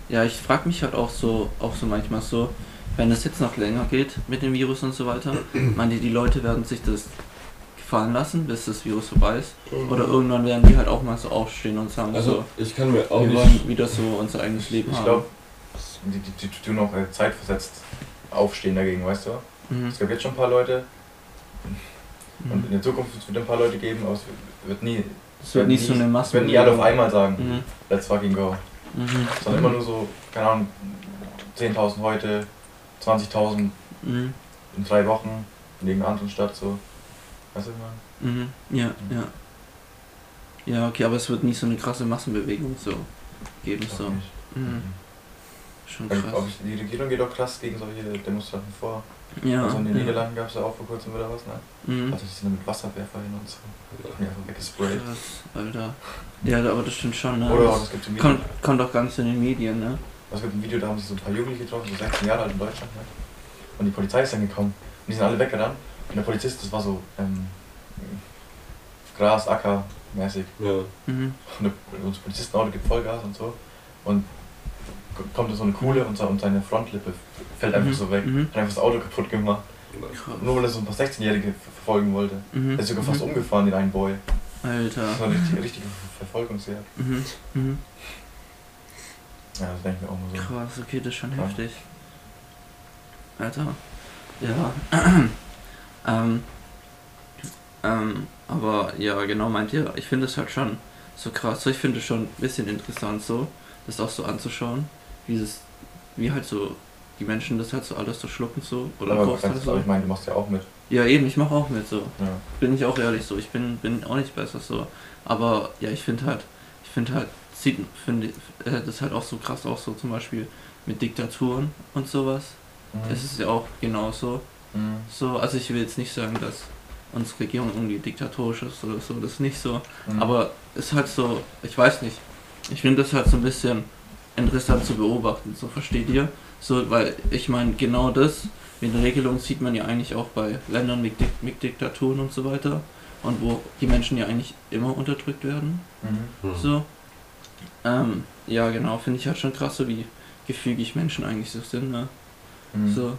Ja, ich frage mich halt auch so, auch so manchmal so, wenn es jetzt noch länger geht mit dem Virus und so weiter, meint ihr, die Leute werden sich das gefallen lassen, bis das Virus vorbei ist? Oder irgendwann werden die halt auch mal so aufstehen und sagen
Also
so,
ich kann mir auch
wir
nicht.
wollen wieder so unser eigenes Leben
Ich
haben.
glaube, die, die, die tun auch äh, zeitversetzt aufstehen dagegen, weißt du?
Mhm.
Es gibt jetzt schon ein paar Leute und
Mhm.
in der Zukunft wird es wieder ein paar Leute geben, aber es wird nie,
Es wird nicht so eine
es
Masse.
werden nie alle auf einmal sagen,
Mhm.
let's fucking go.
Mhm.
Sondern immer nur so, keine Ahnung, 10.000 heute, 20.000
Mhm.
in drei Wochen in irgendeiner anderen Stadt, so. Weißt du, ich meine?
Mhm. Ja, ja. Ja, okay, aber es wird nicht so eine krasse Massenbewegung so geben, so.
nicht.
Mhm. Schon
Weil,
krass.
ich, die Regierung geht auch krass gegen solche Demonstranten vor.
Ja,
also in den
ja.
Niederlanden gab es ja auch vor kurzem wieder was, ne?
Mhm.
Also die sind mit Wasserwerfer hin und so. Die einfach weggesprayt.
Krass, Alter. Ja, aber das stimmt schon, ne?
Oder auch,
das
es gibt ein Video,
kommt, kommt auch ganz in den Medien, ne?
Es gibt ein Video, da haben sich so ein paar Jugendliche getroffen, so 16 Jahre alt in Deutschland, ne? Und die Polizei ist dann gekommen. Und die sind alle weggerannt. Und der Polizist, das war so, ähm, Gras, Acker mäßig.
Ja.
Mhm.
Und das Polizistenauto gibt Vollgas und so. Und kommt da so eine Kuhle und, so- und seine Frontlippe fällt einfach
Mhm.
so weg.
Mhm.
Hat einfach das Auto kaputt gemacht.
Krass.
Nur weil er so ein paar 16-Jährige ver- verfolgen wollte.
Mhm.
Er ist sogar fast
mhm.
umgefahren, den einen Boy.
Alter.
Das war eine richtige, richtige Ver- Verfolgungsjagd.
Mhm. Mhm.
Ja, das denke ich mir auch mal so.
Krass, okay, das ist schon
Ja.
heftig. Alter. Ja. ähm. Ähm, aber ja, genau meint ihr, ich finde es halt schon so krass, so ich finde es schon ein bisschen interessant so, das auch so anzuschauen, wie es, wie halt so die Menschen das halt so alles so schlucken so, oder
aber,
Großteil
ganz,
so.
aber ich meine, du machst ja auch mit.
Ja eben, ich mache auch mit so.
Ja.
bin ich auch ehrlich so. Ich bin, bin auch nicht besser so. Aber ja, ich finde halt, ich finde halt, sieht, finde äh, das halt auch so krass auch so zum Beispiel mit Diktaturen und sowas.
Mhm.
Es ist ja auch genauso.
Mhm.
So, also ich will jetzt nicht sagen, dass unsere Regierung irgendwie diktatorisch ist oder so, das ist nicht so.
Mhm.
Aber es ist halt so, ich weiß nicht. Ich finde das halt so ein bisschen interessant zu beobachten, so versteht ihr? So, weil ich meine, genau das mit den Regelungen sieht man ja eigentlich auch bei Ländern mit, Dik mit Diktaturen und so weiter. Und wo die Menschen ja eigentlich immer unterdrückt werden.
Mhm.
Hm.
So. Ähm, ja, genau, finde ich halt schon krass, so wie gefügig Menschen eigentlich so sind. Ne?
Mhm.
So,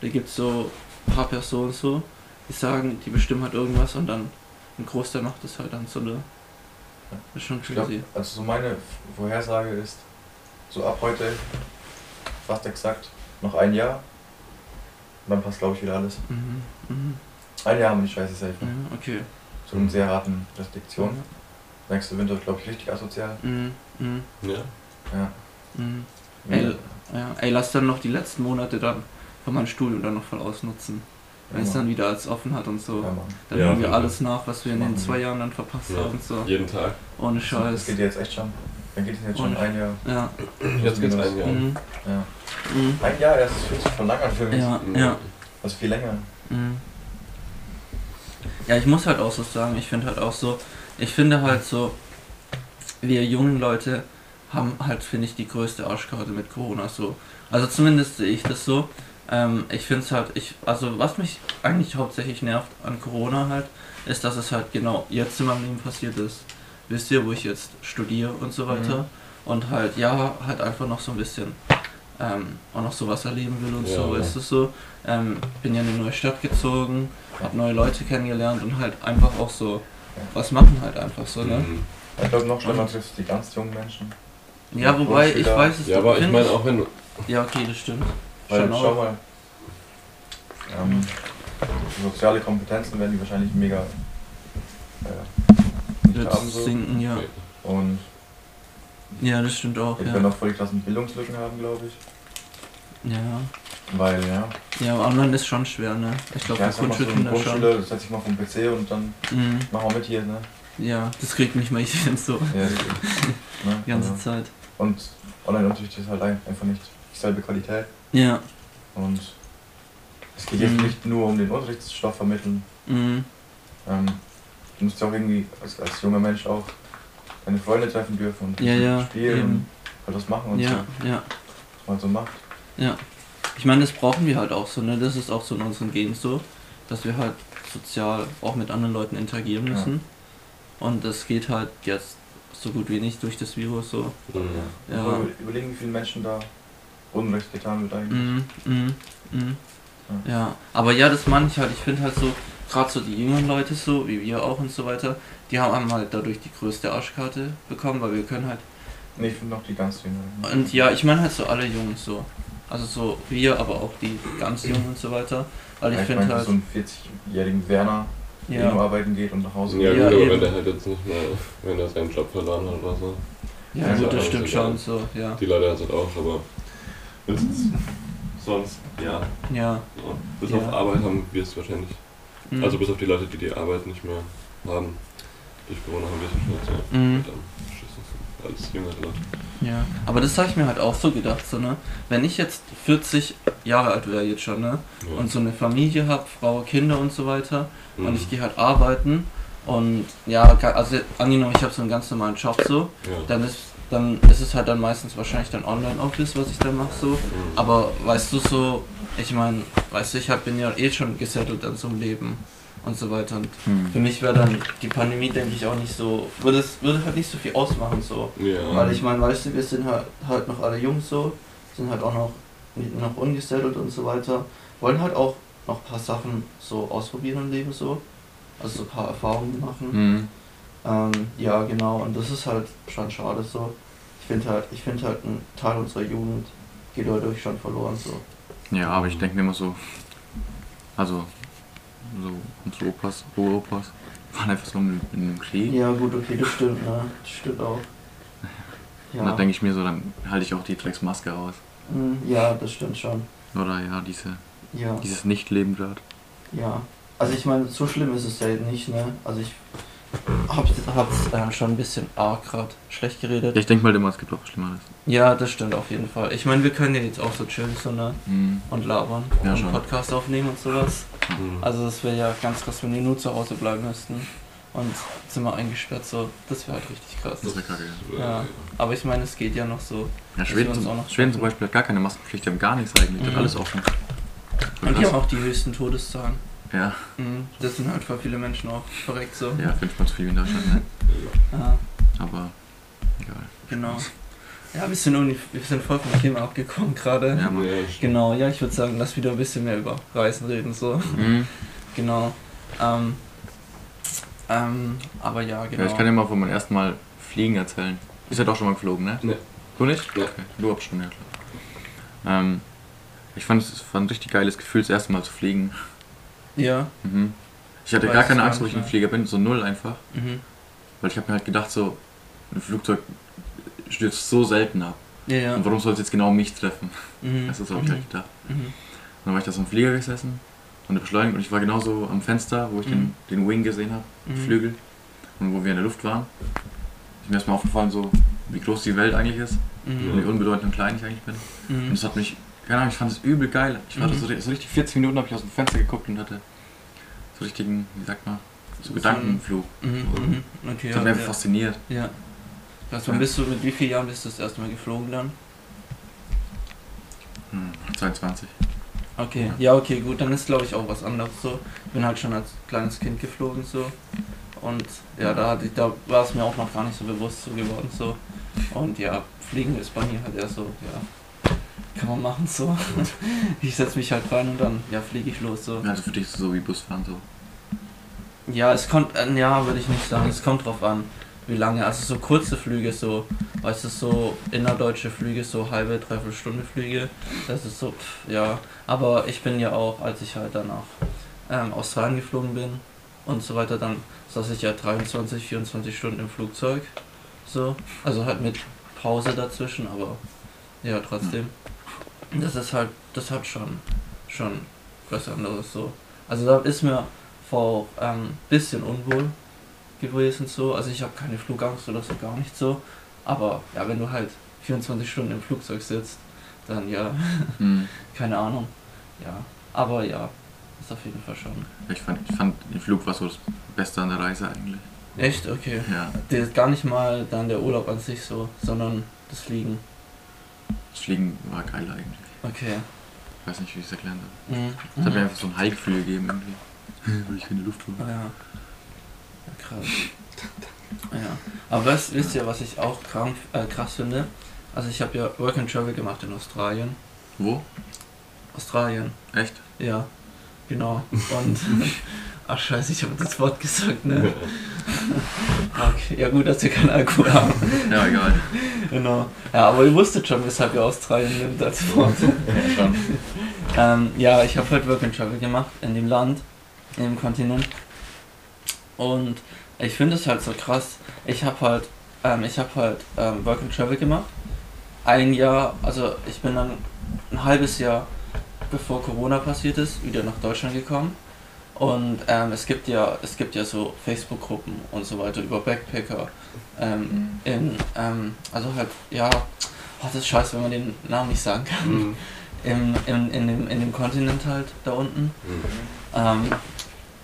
da gibt es so ein paar Personen so, die sagen, die bestimmen halt irgendwas und dann ein Großteil macht das halt dann so ne. Das ist schon crazy.
also so meine Vorhersage ist, so ab heute, fast exakt, noch ein Jahr. Und dann passt, glaube ich, wieder alles.
Mhm, mhm,
Ein Jahr haben wir die Scheiße safe.
ja, okay.
So mit sehr harten Restriktionen. Nächste Winter glaube ich, richtig asozial.
Mhm, mhm,
Ja.
Ja.
mhm. Ey, ja, ey, lass dann noch die letzten Monate dann von meinem Studium dann noch voll ausnutzen. Wenn es dann wieder als offen hat und so.
Ja.
Dann
Ja,
holen wir
ja.
alles nach, was wir in den zwei. Jahren dann verpasst
Ja.
haben. So.
Jeden Tag.
Ohne
Das
Scheiß.
geht jetzt echt schon. Dann geht es jetzt schon
Und-
ein Jahr.
Ja.
Jetzt geht's ein Jahr.
Mhm.
Ja.
Mhm.
Ein Jahr erst, das fühlt sich von lang an für mich.
Ja, ja.
Also viel länger.
Mhm. Ja, ich muss halt auch so sagen, ich finde halt auch so, ich finde halt so, wir jungen Leute haben halt, finde ich, die größte Arschkarte mit Corona so. Also zumindest sehe ich das so. Ähm, ich finde es halt, ich, also was mich eigentlich hauptsächlich nervt an Corona halt, ist, dass es halt genau jetzt in meinem Leben passiert ist. Wisst ihr, wo ich jetzt studiere und so weiter.
Mhm.
Und halt, ja, halt einfach noch so ein bisschen ähm, auch noch sowas erleben will und
Ja,
so, ist es so. Ähm, bin ja in eine neue Stadt gezogen, hab neue Leute kennengelernt und halt einfach auch so was machen halt einfach so, ne?
Mhm.
Ich glaube, noch schlimmer trifft es die ganz jungen Menschen.
Ja, wobei ich weiß es
Ja, aber ich meine auch wenn.
Ja, okay, das stimmt.
Weil, schau
auch.
mal, ähm, soziale Kompetenzen werden die wahrscheinlich mega äh, nicht haben so.
sinken, ja.
Und
Ja, das stimmt auch,
Wir
ja.
werden auch voll die krassen Bildungslücken haben, glaube ich.
Ja.
Weil, ja.
Ja, online ist schon schwer, ne? Ich glaube,
ja, mal, so eine
Grundschulkinder schon.
Grundschule setz dich mal vom PC und dann
Mhm.
mach mal mit hier, ne?
Ja, das kriegt mich mal ich so
Ja, ne?
die ganze
also.
Zeit.
Und Online-Unterricht ist halt ein- einfach nicht dieselbe Qualität.
Ja.
Und es geht jetzt
Mhm.
nicht nur um den Unterrichtsstoff vermitteln.
Mhm.
Ähm, du musst ja auch irgendwie als, als junger Mensch auch deine Freunde treffen dürfen und
Ja, ja,
spielen
eben.
und halt was machen und
Ja,
so,
ja,
was man so macht.
Ja. Ich meine, das brauchen wir halt auch so, ne? Das ist auch so in unseren Genen so, dass wir halt sozial auch mit anderen Leuten interagieren
Ja.
müssen. Und das geht halt jetzt so gut wie nicht durch das Virus so. Ja.
Aber Überlegen, wie vielen Menschen da Unrecht getan wird eigentlich.
Mhm, mhm, mhm. Ja, aber ja, das meine ich halt. Ich finde halt so, gerade so die jüngeren Leute so, wie wir auch und so weiter, die haben halt dadurch die größte Arschkarte bekommen, weil wir können halt.
Nee, ich finde noch die ganz jüngeren.
Und ja, ich meine halt so alle Jungen so. Also so wir, aber auch die ganz Jungen und so weiter. Weil ich
Ja,
finde halt.
so einen 40-jährigen Werner, der nur
Ja,
arbeiten geht und nach Hause
Ja,
geht.
Ja,
gut, aber
eben.
wenn der halt jetzt nicht mehr, wenn er seinen Job verloren hat oder so.
ja
Also
gut, das stimmt schon so, ja.
Die Leute hat es halt auch, aber sonst, ja,
Ja.
so. bis
Ja.
auf Arbeit haben wir es wahrscheinlich.
mhm.
Also bis auf die Leute, die die Arbeit nicht mehr haben. Durch Corona haben wir es wahrscheinlich so.
Mhm.
Alles jüngere Leute.
Ja, aber das habe ich mir halt auch so gedacht, so, ne? Wenn ich jetzt 40 Jahre alt wäre jetzt schon, ne?
Ja.
Und so eine Familie habe, Frau, Kinder und so weiter,
Mhm.
und ich gehe halt arbeiten und ja, also angenommen, ich habe so einen ganz normalen Job so,
ja.
dann ist dann ist es halt dann meistens wahrscheinlich dann Online-Office, was ich dann mache so.
Mhm.
Aber weißt du so, ich meine, weißt du, ich hab, bin ja eh schon gesettelt an so einem Leben und so weiter. Und
Hm.
für mich wäre dann die Pandemie, denke ich, auch nicht so, würde es würde halt nicht so viel ausmachen so.
ja.
Weil ich meine, weißt du, wir sind halt, halt noch alle jung so, sind halt auch noch, noch ungesettelt und so weiter. Wollen halt auch noch ein paar Sachen so ausprobieren im Leben so. Also so ein paar Erfahrungen machen.
Hm.
Ähm, ja, genau, und das ist halt schon schade so. Ich finde halt, ich finde halt ein Teil unserer Jugend geht dadurch schon verloren so.
Ja, aber ich denke mir immer so, also, so unsere Opas, Uropas waren einfach so in, in einem Krieg.
Ja, gut, okay, das stimmt, ne? Das stimmt auch.
Und da
Ja,
denke ich mir so, dann halte ich auch die Drecksmaske aus.
mm, ja das stimmt schon.
Oder ja, diese,
Ja,
dieses Nicht-Leben dort.
ja. Also ich meine, so schlimm ist es ja nicht, ne? Also ich hab's, hab's äh, schon ein bisschen arg gerade schlecht geredet.
Ja, ich denke mal immer, es gibt auch Schlimmeres.
Ja, das stimmt auf jeden Fall. Ich meine, wir können ja jetzt auch so chillen so, ne?
Mhm.
Und labern
Ja,
und
schon.
Podcast aufnehmen und sowas.
Mhm.
Also das wäre ja ganz krass, wenn wir nur zu Hause bleiben müssten und Zimmer eingesperrt, so, das wäre halt richtig krass.
Das wäre kacke.
Ja. Aber ich meine, es geht ja noch so.
Ja, Schweden, zum,
auch noch
Schweden zum. Beispiel hat gar keine Maskenpflicht, die haben gar nichts eigentlich, die
Mhm.
hat alles offen.
Und die haben auch die höchsten Todeszahlen.
Ja,
Mhm. Das sind halt voll viele Menschen auch verreckt so.
ja, fünfmal zu viel in Deutschland, ne?
Ja,
Aber egal.
genau. Ja, wir sind, uni wir sind voll vom Thema abgekommen gerade.
Ja, Mann.
Ja,
Genau, ja, ich würde sagen, lass wieder ein bisschen mehr über Reisen reden, so.
Mhm.
Genau. Ähm, ähm, aber ja, genau.
Ja, ich kann dir mal von meinem ersten Mal Fliegen erzählen. Ist ja doch schon mal geflogen, ne?
Nee.
Du nicht?
Nee.
Okay. Du hast schon, ja klar. Ähm, ich fand es war ein richtig geiles Gefühl, das erste Mal zu fliegen.
Ja.
Mhm. Ich hatte
Weiß
gar keine Angst, wo ich ein
mehr.
Flieger bin, so null einfach.
Mhm.
Weil ich habe mir halt gedacht, so, ein Flugzeug stürzt so selten ab.
Ja, ja.
Und warum soll es jetzt genau mich treffen?
Mhm.
Das ist ich halt gedacht.
Mhm.
Dann war ich da so im Flieger gesessen und der Beschleunigung und ich war genauso am Fenster, wo ich den,
Mhm.
den Wing gesehen habe, den
Mhm.
Flügel, und wo wir in der Luft waren. Ist mir erstmal aufgefallen, so wie groß die Welt eigentlich ist
Mhm.
und wie unbedeutend und klein ich eigentlich bin. Und
Mhm.
das hat mich, keine Ahnung, ich fand es übel geil. Ich war
Mhm.
so, so richtig 40 Minuten habe ich aus dem Fenster geguckt und hatte so richtigen, wie sagt man, so
So
Gedankenflug.
Mhm. Mhm. Okay,
Das
ja,
mich
ja.
fasziniert.
ja. Also,
Ja.
bist du, mit wie vielen Jahren bist du das erste Mal geflogen dann?
Hm, 22.
Okay, ja, okay, gut, dann ist glaube ich auch was anderes so. Ich bin halt schon als kleines Kind geflogen so. Und ja, da, hatte ich, da war es mir auch noch gar nicht so bewusst so geworden so. Und ja, Fliegen ist bei mir halt eher so, ja, kann man machen so. Ich setze mich halt rein und dann, ja, fliege ich los so.
Also für dich so wie Busfahren so.
Ja, es kommt, äh, ja, würde ich nicht sagen, es kommt drauf an, wie lange. Also so kurze Flüge, so, weißt du, so innerdeutsche Flüge, so halbe, dreiviertel Stunde Flüge, das ist so, pff, ja. Aber ich bin ja auch, als ich halt dann nach ähm, Australien geflogen bin und so weiter, dann saß ich ja 23, 24 Stunden im Flugzeug, so. Also halt mit Pause dazwischen, aber ja, trotzdem. Das ist halt, das hat schon, schon was anderes so. Also da ist mir vor ähm, bisschen unwohl gewesen so. Also ich habe keine Flugangst oder so gar nicht so. Aber ja, wenn du halt 24 Stunden im Flugzeug sitzt, dann ja,
Hm.
keine Ahnung. Ja, aber ja, ist auf jeden Fall schon.
Ich fand, ich fand, der Flug war so das Beste an der Reise eigentlich.
Echt? Okay.
Ja,
Das ist gar nicht mal dann der Urlaub an sich so, sondern das Fliegen.
das Fliegen war geil eigentlich.
Okay.
Ich weiß nicht, wie ich es erklären soll.
Mhm.
Es hat mir einfach so ein High-Gefühl gegeben irgendwie. Weil ich keine Luft habe.
ja. ja. Krass. Ja. Aber was, wisst ihr, was ich auch krank, äh, krass finde? Also ich habe ja Work and Travel gemacht in Australien.
Wo?
Australien,
Echt?
ja. Genau. Und ach scheiße, ich habe das Wort gesagt, ne? Okay. Ja gut, dass wir keinen Alkohol haben.
Ja, egal.
Genau. Ja, aber ihr wusstet schon, weshalb ihr Australien nimmt als Wort.
Ja.
Ähm, ja, ich habe halt Work and Travel gemacht in dem Land, in dem Kontinent. Und ich finde es halt so krass. Ich habe halt, ähm, ich habe halt ähm, Work and Travel gemacht. Ein Jahr, also ich bin dann ein halbes Jahr bevor Corona passiert ist, wieder nach Deutschland gekommen. Und ähm, es gibt ja, es gibt ja so Facebook-Gruppen und so weiter über Backpacker. Ähm,
Mhm.
in, ähm, also halt, ja, oh, das ist scheiße, wenn man den Namen nicht sagen kann
Mhm.
im, in, in, dem, in dem Kontinent halt da unten.
Mhm.
Ähm,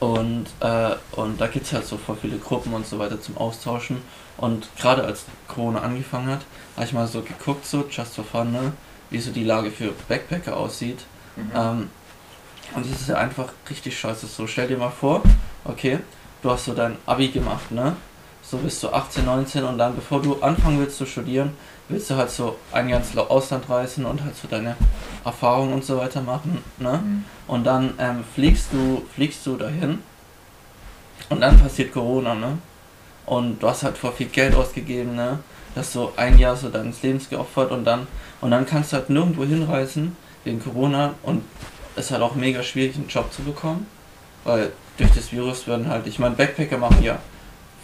und, äh, und da gibt es halt so voll viele Gruppen und so weiter zum Austauschen. Und gerade als Corona angefangen hat, habe ich mal so geguckt, so just for fun, ne, wie so die Lage für Backpacker aussieht.
Mhm.
Und das ist ja einfach richtig scheiße. So, stell dir mal vor, okay, du hast so dein Abi gemacht, ne? So bist du 18, 19 und dann, bevor du anfangen willst zu studieren, willst du halt so ein Jahr ins Ausland reisen und halt so deine Erfahrungen und so weiter machen, ne?
Mhm.
Und dann ähm, fliegst du, fliegst du dahin und dann passiert Corona, ne? Und du hast halt voll viel Geld ausgegeben, ne? Du hast so ein Jahr so deines Lebens geopfert und dann und dann kannst du halt nirgendwo hinreisen wegen Corona und es ist halt auch mega schwierig, einen Job zu bekommen, weil durch das Virus werden halt, ich meine, Backpacker machen ja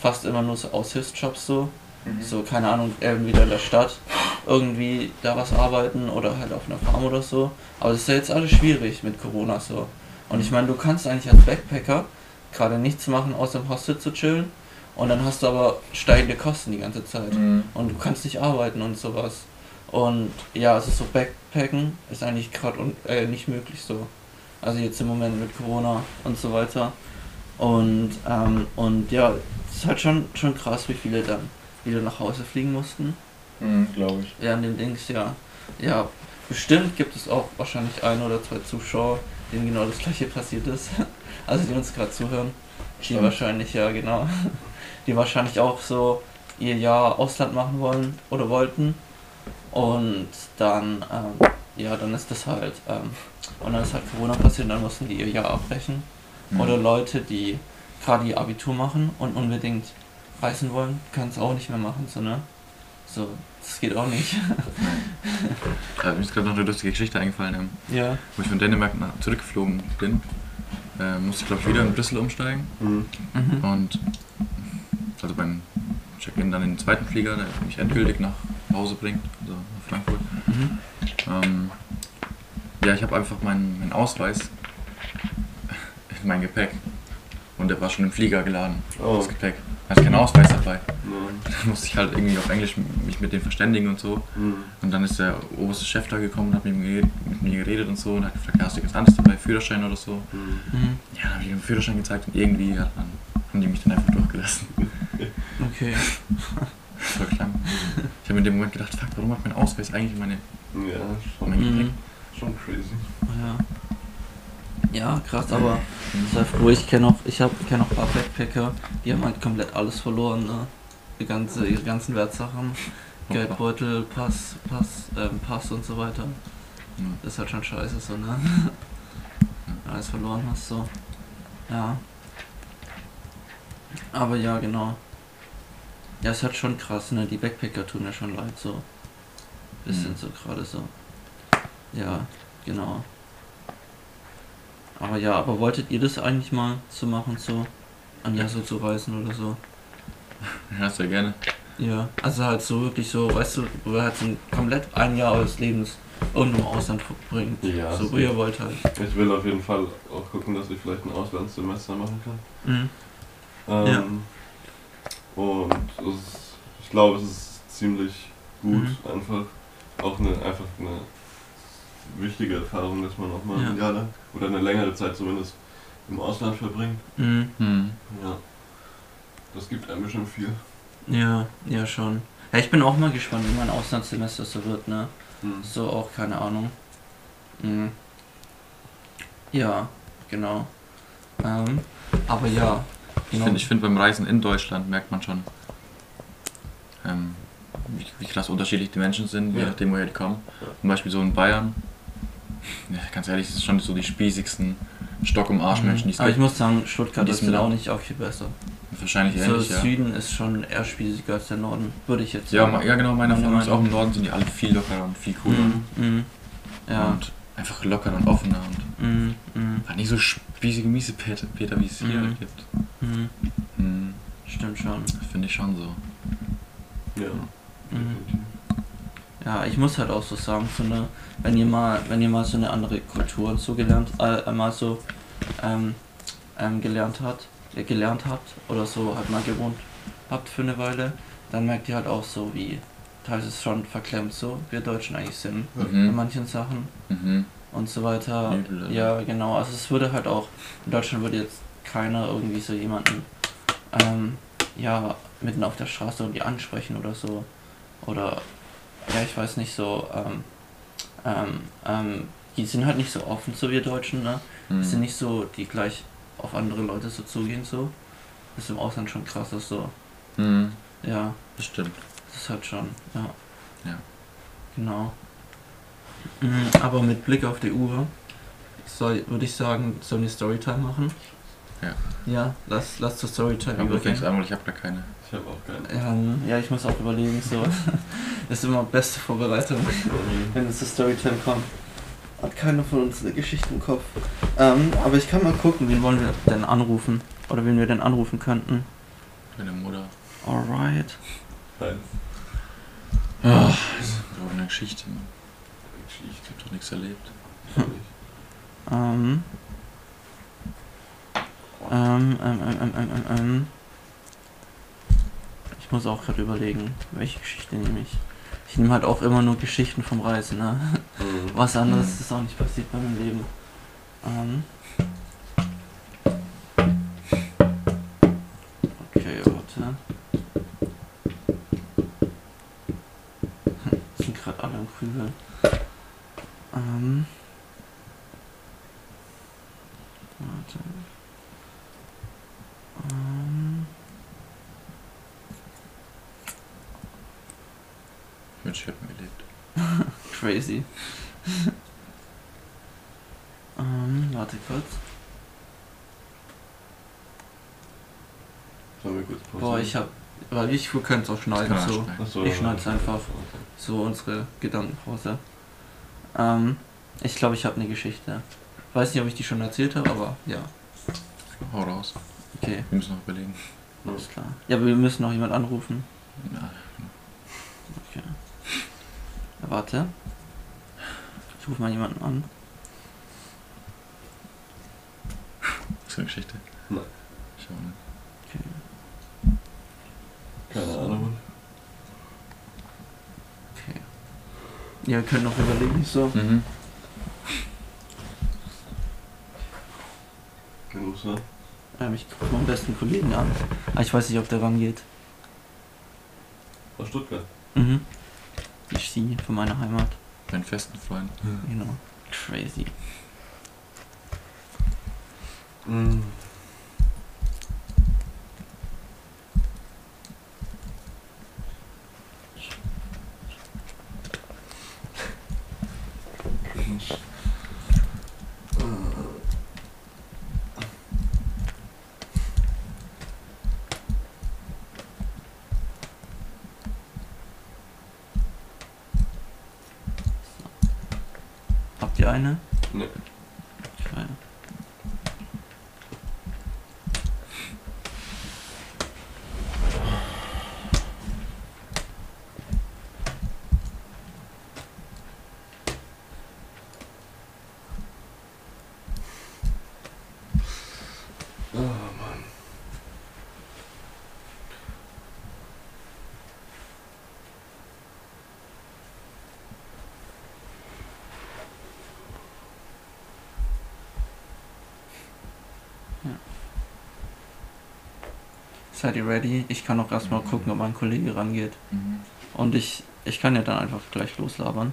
fast immer nur so Aushilfsjobs so,
Mhm.
so keine Ahnung, irgendwie in der Stadt irgendwie da was arbeiten oder halt auf einer Farm oder so. Aber das ist ja jetzt alles schwierig mit Corona so. Und ich meine, du kannst eigentlich als Backpacker gerade nichts machen, außer im Hostel zu chillen. Und dann hast du aber steigende Kosten die ganze Zeit.
Mhm.
Und du kannst nicht arbeiten und sowas. Und ja, es ist so Backpacken ist eigentlich gerade äh, nicht möglich so. Also jetzt im Moment mit Corona und so weiter. Und, ähm, und ja, es ist halt schon, schon krass, wie viele dann wieder nach Hause fliegen mussten.
Mhm, glaube ich.
Ja, an dem Dings, ja. Ja, bestimmt gibt es auch wahrscheinlich ein oder zwei Zuschauer, denen genau das gleiche passiert ist. Also die uns gerade zuhören. Die
Stimmt.
wahrscheinlich, ja genau. Die wahrscheinlich auch so ihr Jahr Ausland machen wollen oder wollten. Und dann, ähm, ja, dann ist das halt, ähm, und dann ist halt Corona passiert und dann mussten die ihr Jahr abbrechen.
Mhm.
Oder Leute, die gerade ihr Abitur machen und unbedingt reisen wollen, können es auch nicht mehr machen, so, ne? So, das geht auch nicht.
Ja, mir ist gerade noch eine lustige Geschichte eingefallen. Ähm,
ja.
wo ich von Dänemark nach, zurückgeflogen bin, äh, musste ich glaube ich wieder in Brüssel umsteigen.
Mhm.
Mhm.
Und also beim Check-in dann in den zweiten Flieger, der mich endgültig nach Hause bringt, also nach Frankfurt.
Mhm.
Ähm, ja, ich habe einfach meinen, meinen Ausweis in mein Gepäck. Und der war schon im Flieger geladen,
Oh.
das Gepäck. Da hatte ich keinen Ausweis dabei.
Ja.
Dann musste ich halt irgendwie auf Englisch mich mit denen verständigen und so.
Mhm.
Und dann ist der oberste Chef da gekommen und hat mit mir geredet, mit mir geredet und so und hat gefragt, ja, hast du was anderes dabei, Führerschein oder so?
Mhm.
Mhm.
Ja, dann habe ich ihm den Führerschein gezeigt und irgendwie ja, dann haben die mich dann einfach durchgelassen.
Okay.
Voll klang. Ich habe in dem Moment gedacht, fuck, warum hat mein Ausweis eigentlich meine.
Ja, schon,
mein?
Mhm.
schon crazy.
Ja. Ja, krass, aber sei froh, ich kenne auch, ich habe kenne auch ein paar Backpacker, die haben halt komplett alles verloren, ne? Die ganze, ihre ganzen Wertsachen, Geldbeutel, Pass, Pass, ähm, Pass und so weiter.
Ja.
Das ist halt schon scheiße so, ne? Alles verloren hast so. Ja. Aber ja, genau. Ja, ist halt schon krass, ne? Die Backpacker tun ja schon leid so. Bisschen
Mhm.
so gerade so. Ja, genau. Aber ja, aber wolltet ihr das eigentlich mal zu machen, so? An ja so zu reisen oder so?
Ja, sehr gerne.
Ja, also halt so wirklich so, weißt du, wo er halt so ein komplett ein Jahr eures Lebens irgendwo im Ausland verbringt.
Ja,
so
so.
wie ihr wollt halt.
Ich will auf jeden Fall auch gucken, dass ich vielleicht ein Auslandssemester machen kann.
Mhm.
Ähm, Und es ist, ich glaube, es ist ziemlich gut,
Mhm.
einfach auch eine, einfach eine wichtige Erfahrung, dass man auch mal
Ja.
ein Jahr lang oder eine längere Zeit zumindest im Ausland verbringt.
Mhm.
Hm.
Ja, das gibt einem bestimmt viel.
Ja, ja schon. Ja, ich bin auch mal gespannt, wie mein Auslandssemester so wird, ne?
Hm.
So auch keine Ahnung. Mhm. Ja, genau. Ähm, aber ja.
Ich
Genau.
finde, ich find, beim Reisen in Deutschland merkt man schon, ähm, wie, wie krass unterschiedlich die Menschen sind, je
Ja.
nachdem, woher die kommen. Zum Beispiel so in Bayern, ja, ganz ehrlich, das ist schon so die spießigsten Stock im Arsch Menschen, die es
Aber ich
gibt.
muss sagen, Stuttgart ist
sind
dann auch nicht auch viel besser.
Wahrscheinlich
So
ähnlich, ja.
Süden ist schon eher spießiger als der Norden, würde ich jetzt sagen.
ja, genau, meiner
Meine
Meinung nach ist auch im Norden sind die alle viel lockerer und viel cooler.
Mhm, mhm. Ja.
Und einfach lockerer und offener und
Mhm, mhm,
nicht so spießige miese Peter, Peter wie es hier
Mhm.
gibt.
mhm.
Hm,
Stimmt schon.
Finde ich schon so.
Ja.
Mhm. Ja, ich muss halt auch so sagen, so eine, wenn ihr mal, wenn ihr mal so eine andere Kultur und so gelernt, äh, mal so ähm, ähm, gelernt habt, äh, gelernt habt oder so halt mal gewohnt habt für eine Weile, dann merkt ihr halt auch so, wie teilweise ist schon verklemmt so, wir Deutschen eigentlich sind in
Mhm.
manchen Sachen
Mhm.
Und so weiter.
Also.
Ja, genau. Also es würde halt auch, in Deutschland würde jetzt keiner irgendwie so jemanden, ähm, ja, mitten auf der Straße irgendwie ansprechen oder so. Oder, ja, ich weiß nicht, so, ähm, ähm, ähm, die sind halt nicht so offen, so wir Deutschen, ne?
Mhm.
Die sind nicht so, die gleich auf andere Leute so zugehen, so. Das ist im Ausland schon krass, ist so.
Mhm.
Ja,
Das stimmt.
das ist halt schon, ja.
Ja.
Genau. Mhm, Aber mit Blick auf die Uhr soll, würde ich sagen, sollen wir Storytime machen?
Ja.
Ja, lass, lass zur Storytime
fängst
übergehen.
an, weil ich habe gar keine.
Ich habe auch keine.
Ähm, ja, ich muss auch überlegen, so. das ist immer beste Vorbereitung, wenn es zur Storytime kommt. Hat keiner von uns eine Geschichte im Kopf. Ähm, aber ich kann mal gucken, wen wollen wir denn anrufen? Oder wen wir denn anrufen könnten.
Meine Mutter.
Alright.
Nein.
Ah, so eine Geschichte. Mann. Doch nichts erlebt.
Ähm. Ähm, ähm, ähm, ähm, ähm, ähm, ähm. Ich muss auch gerade überlegen, welche Geschichte nehme ich. Ich nehme halt auch immer nur Geschichten vom Reisen, ne?
Mhm.
Was anderes
Mhm.
ist auch nicht passiert bei meinem Leben. Ähm. Okay, warte. Sind gerade alle im Krübel. Ähm. Warte. Ähm.
Hätte mal gelebt.
Crazy. ähm, warte kurz.
Sollen wir kurz pausieren?
Boah, ich hab. Weil ich wir können es auch schneiden, so.
schneiden.
Achso,
ich schneid's einfach.
Okay.
So unsere Gedankenpause. Ähm, ich glaube, ich habe eine Geschichte. Weiß nicht, ob ich die schon erzählt habe, aber ja.
Hau raus.
Okay,
Wir müssen noch überlegen.
alles klar. Ja, aber wir müssen noch jemand anrufen.
Ja,
Okay. Ja, warte. Ich rufe mal jemanden an.
was für eine Geschichte?
Nein.
Schau mal.
Okay.
Keine Ahnung.
Okay. Ja, wir können noch überlegen, so.
Mhm.
An?
Ähm, ich gucke meinen besten Kollegen an. Aber ich weiß nicht, ob der rangeht.
Aus Stuttgart.
Mhm. Die Ski von meiner Heimat.
Meinen festen Freund.
Genau. Crazy.
Mhm.
Habt ihr eine?
Nee.
Okay. Seid ihr ready? Ich kann auch erstmal gucken, ob mein Kollege rangeht.
Mhm.
Und ich, ich kann ja dann einfach gleich loslabern.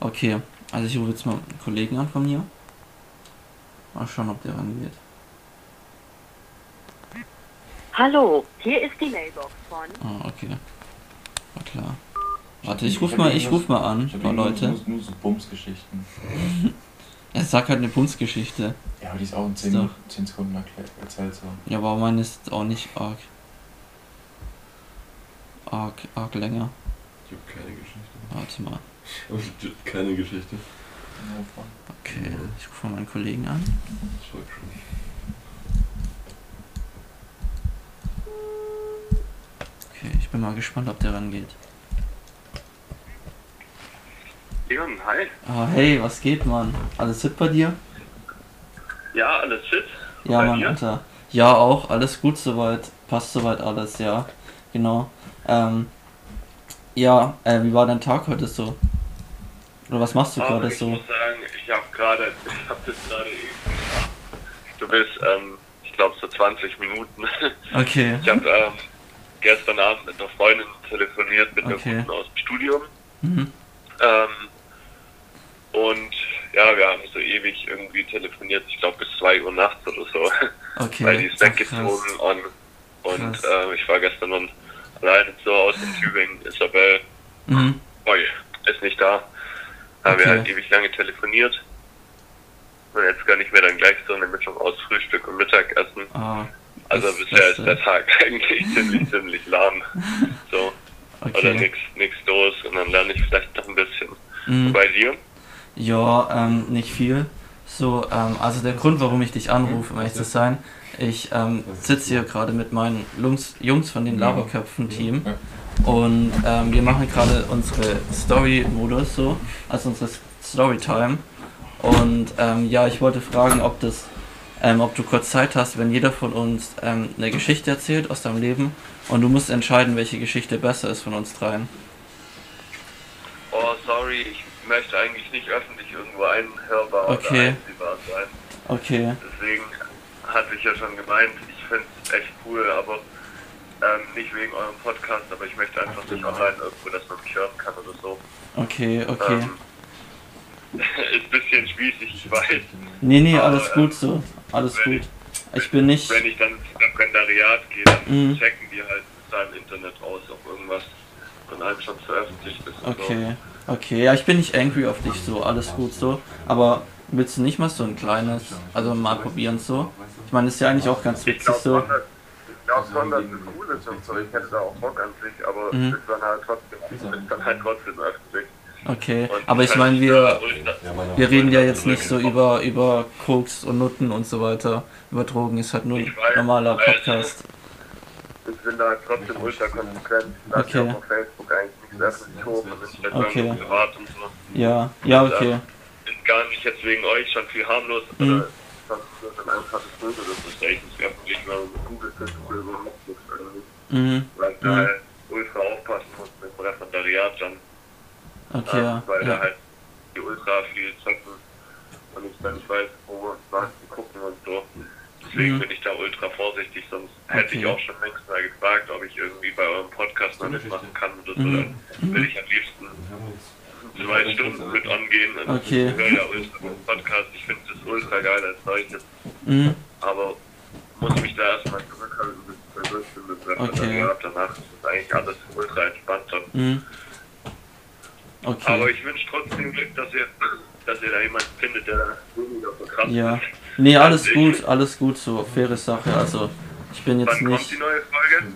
Okay, also ich rufe jetzt mal einen Kollegen an von mir. Mal schauen, ob der rangeht.
Hallo, hier ist die Mailbox von.
Ah, okay. War klar. Warte, ich ruf mal, ich ruf mal an, paar Leute.
Nur, nur so Bumsgeschichten.
Er sagt halt eine Punzgeschichte.
Ja, aber die ist auch in 10,
So.
Minuten- 10 Sekunden erklärt, erzählt so.
Ja, aber meine ist auch nicht arg. Arg, arg länger.
Ich habe keine Geschichte.
Warte mal.
Ich hab keine Geschichte.
Okay, ich rufe mal meinen Kollegen an.
Das folgt schon.
Okay, ich bin mal gespannt, ob der rangeht.
Leon, hi.
Ah, hey, was geht, Mann? Alles fit bei dir?
Ja, alles fit?
Ja,
Bei
Mann,
dir?
Alter. Ja, auch. Alles gut soweit. Passt soweit alles, ja. Genau. Ähm, ja, äh, wie war dein Tag heute so? Oder was machst du
Aber
gerade
ich
so?
muss sagen, ich habe gerade, ich habe das gerade eben. Du bist, ähm, ich glaube so 20 Minuten.
Okay.
Ich habe ähm, gestern Abend mit einer Freundin telefoniert, mit einer
Okay.
guten aus dem Studium.
Mhm.
Ähm, und ja, wir haben so ewig irgendwie telefoniert, ich glaube bis 2 Uhr nachts oder so.
Okay.
weil die ist weggezogen und, und äh, ich war gestern dann alleine zu Hause in Tübingen. Isabel,
Mhm.
oi, ist nicht da. Haben wir
Okay.
halt ewig lange telefoniert. Und jetzt kann ich mir dann gleich so eine Mischung aus Frühstück und Mittagessen.
Ah,
Also bisher ist der Tag eigentlich ziemlich, ziemlich lahm. So, oder
okay.
nix, nix los und dann lerne ich vielleicht noch ein bisschen.
Mhm.
Bei dir?
Ja, ähm, nicht viel. So, ähm, also der Grund, warum ich dich anrufe, um ehrlich zu sein, ich ähm, sitze hier gerade mit meinen Jungs, Jungs von den Laberköpfen-Team und ähm, wir machen gerade unsere Story-Modus so, also unsere Storytime. Und ähm, ja, ich wollte fragen, ob das, ähm, ob du kurz Zeit hast, wenn jeder von uns ähm, eine Geschichte erzählt aus deinem Leben und du musst entscheiden, welche Geschichte besser ist von uns dreien.
Oh, sorry, ich möchte eigentlich nicht öffentlich irgendwo einhörbar
Okay.
oder einsehbar sein.
Okay,
Deswegen hatte ich ja schon gemeint, ich finde es echt cool, aber ähm, nicht wegen eurem Podcast, aber ich möchte einfach nicht online irgendwo, dass man mich hören kann oder so.
okay, okay.
Ähm, ist ein bisschen spießig, ich weiß.
Nee, nee,
Aber,
alles
ähm,
gut so. Alles gut. Ich bin nicht.
Wenn ich dann ins Referendariat gehe, dann
Mhm.
checken die halt da im Internet aus, ob irgendwas von einem schon veröffentlicht ist.
Okay, okay. Ja, ich bin nicht angry auf dich so. Alles gut so. Aber willst du nicht mal so ein kleines, also mal probieren so? Ich meine, ist ja eigentlich auch ganz
So. Ich
witzig
glaube
so.
ich glaub schon, dass es cool ist und so. Ich hätte da auch Bock an sich, aber
Mhm.
es ist dann halt trotzdem, es ist dann halt trotzdem öffentlich.
Okay.
Und
Aber ich
halt,
meine, wir, wir reden ja jetzt nicht so über, über Koks und Nutten und so weiter. Über Drogen ist halt nur ein
Ich
normaler Podcast.
Ich bin da halt trotzdem ultra konsequent. Ich lasse
Okay.
ja auf Facebook eigentlich nichts öffentlich hoch und ich halt
Okay.
okay. privat und so.
Ja, ja, okay.
Ist gar nicht jetzt wegen euch schon viel harmlos,
Mhm.
Nur ein einfaches Bild oder so. ist echt nicht öffentlich, weil mit Google oder so Netflix irgendwie.
Mhm.
Weil ich da
Mhm.
halt ultra aufpassen muss mit dem Referendariat dann.
Okay,
ähm,
ja.
weil da
ja.
halt die ultra viel zocken und ich dann nicht weiß, wo was gucken und so. Deswegen
Mhm.
bin ich da ultra vorsichtig, sonst hätte ich
Okay.
auch schon längst mal gefragt, ob ich irgendwie bei eurem Podcast noch mitmachen kann oder so.
Mhm.
Dann will ich am liebsten zwei Stunden mit angehen. Und
Okay.
Ich höre ja ultra Podcast, ich finde das ultra geil als solches,
Mhm.
aber muss mich da erstmal zurückhalten, bis ich durch bin mit dem
Okay.
Referendariat. Danach ist es eigentlich alles ultra entspannt.
Mhm.
Aber
Okay.
ich wünsche trotzdem Glück, dass ihr, dass ihr da jemanden findet, der weniger verkrampft
Ja.
ist.
Nee, alles gut, alles gut, so faire Sache. Also, ich bin jetzt
Wann
nicht.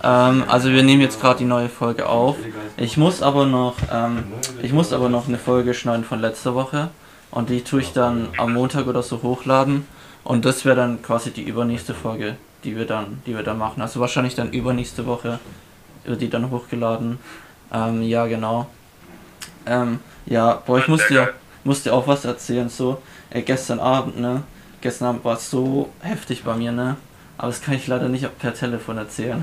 Ähm, also wir nehmen jetzt gerade die neue Folge auf. Ich muss aber noch, ähm, ich muss aber noch eine Folge schneiden von letzter Woche und die tue ich dann am Montag oder so hochladen und das wäre dann quasi die übernächste Folge, die wir dann, die wir dann machen. Also wahrscheinlich dann übernächste Woche wird die dann hochgeladen. Ähm, ja genau. Ähm, ja, boah, ich musste ja, musste auch was erzählen so. Äh, gestern Abend, ne? Gestern Abend war es so heftig bei mir, ne? Aber das kann ich leider nicht per Telefon erzählen.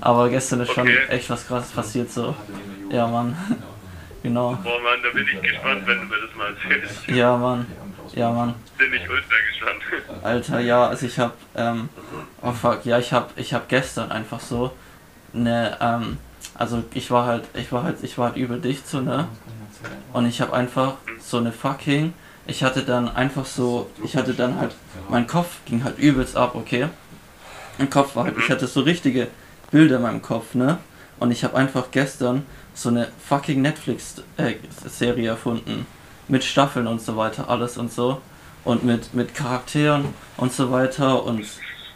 Aber gestern ist schon
Okay.
echt was krasses passiert so. Ja, Mann. Genau.
Boah, Mann, da bin ich gespannt, wenn du mir das mal erzählst.
Ja, Mann. Ja, Mann.
Bin ich ultra gespannt.
Alter, ja, also ich hab, ähm, oh fuck, ja, ich hab, ich hab gestern einfach so ne, ähm, also ich war halt, ich war halt, ich war halt übel dicht so, ne? Und ich hab einfach so eine fucking, ich hatte dann einfach so, ich hatte dann halt, mein Kopf ging halt übelst ab, okay? Mein Kopf war halt, ich hatte so richtige Bilder in meinem Kopf, ne? Und ich habe einfach gestern so eine fucking Netflix-Serie erfunden. Mit Staffeln und so weiter, alles und so. Und mit, mit Charakteren und so weiter und,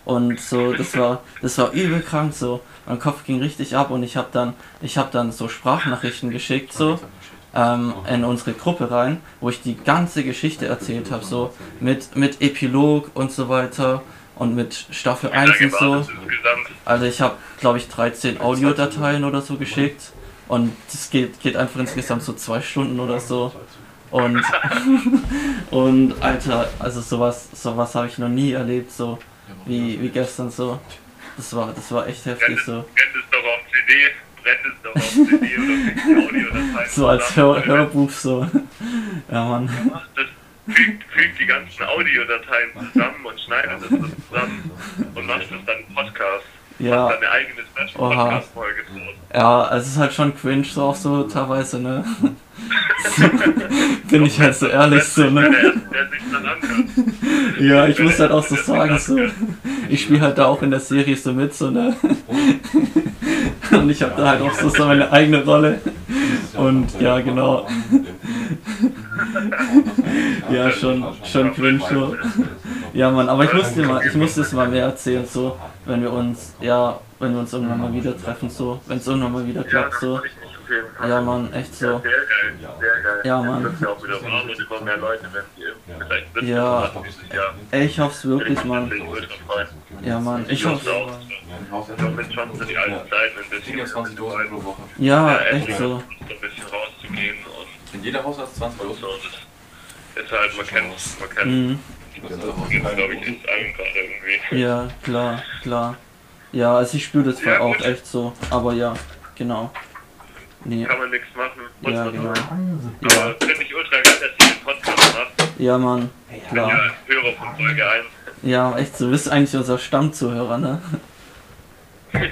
und so, das war, das war übel krank so. Mein Kopf ging richtig ab und ich habe dann, ich habe dann so Sprachnachrichten geschickt so ähm, in unsere Gruppe rein, wo ich die ganze Geschichte erzählt habe, so mit, mit Epilog und so weiter und mit Staffel 1 und so.
Insgesamt.
Also ich habe, glaube ich, 13 Audiodateien oder so geschickt und das geht, geht einfach insgesamt so zwei Stunden oder so. Und, und Alter, also sowas, sowas habe ich noch nie erlebt, so wie, wie gestern so. Das war, das war echt heftig so. So als Hör. Hörbuch so. Ja, Mann.
Fügt, fügt die ganzen Audiodateien zusammen und schneidet das so zusammen und macht das dann im Podcast.
Ja,
Macht dann eine eigene Special-Podcast-Folge
ja, also es ist halt schon cringe so auch so teilweise, ne? Bin ich halt so ehrlich so, ne?
der, der sich dann anhört.
Ja, ich muss halt auch so sagen, so. Ich spiele halt da auch in der Serie so mit, so, ne? Und ich habe da halt auch so, so meine eigene Rolle. Und ja, genau. Ja, schon, schon cringe so. Ja, Mann, aber ich muss dir mal, ich muss das mal mehr erzählen, so, wenn wir uns, ja, wenn wir uns irgendwann mal wieder treffen, so, wenn es irgendwann mal wieder
Ja,
klappt, so. Ja, Mann, echt
Ja,
so.
sehr geil, sehr geil.
Ja, Mann.
Das ist ja auch wieder warm und immer mehr Leute, wenn die impfen. Vielleicht wird
Ja.
ja.
Ey, ich hoff's wirklich, Mann. Ja, Mann, ich
Ich hoffe
hoffe.
auch. So mit schon so die alten Zeiten ein bisschen.
27 Dosen pro Woche.
Ja,
Ja,
echt so
ein bisschen rauszugehen und,
In jeder Haushalt 20
und
Dosen.
so. Das ist halt, man kennt, man kennt,
Mhm.
das glaube ich, ist allen gerade irgendwie.
Ja, klar, klar. Ja, also ich spüre das
Ja,
auch
gut.
echt so. Aber ja, genau. Nee,
Kann man nichts machen.
ja, genau.
so.
Ja,
Aber finde ich ultra geil, dass ihr den Podcast macht.
ja, Mann,
Ich bin
klar.
ja Hörer von Folge 1.
Ja, echt so. Du bist eigentlich unser Stammzuhörer, ne?
Echt?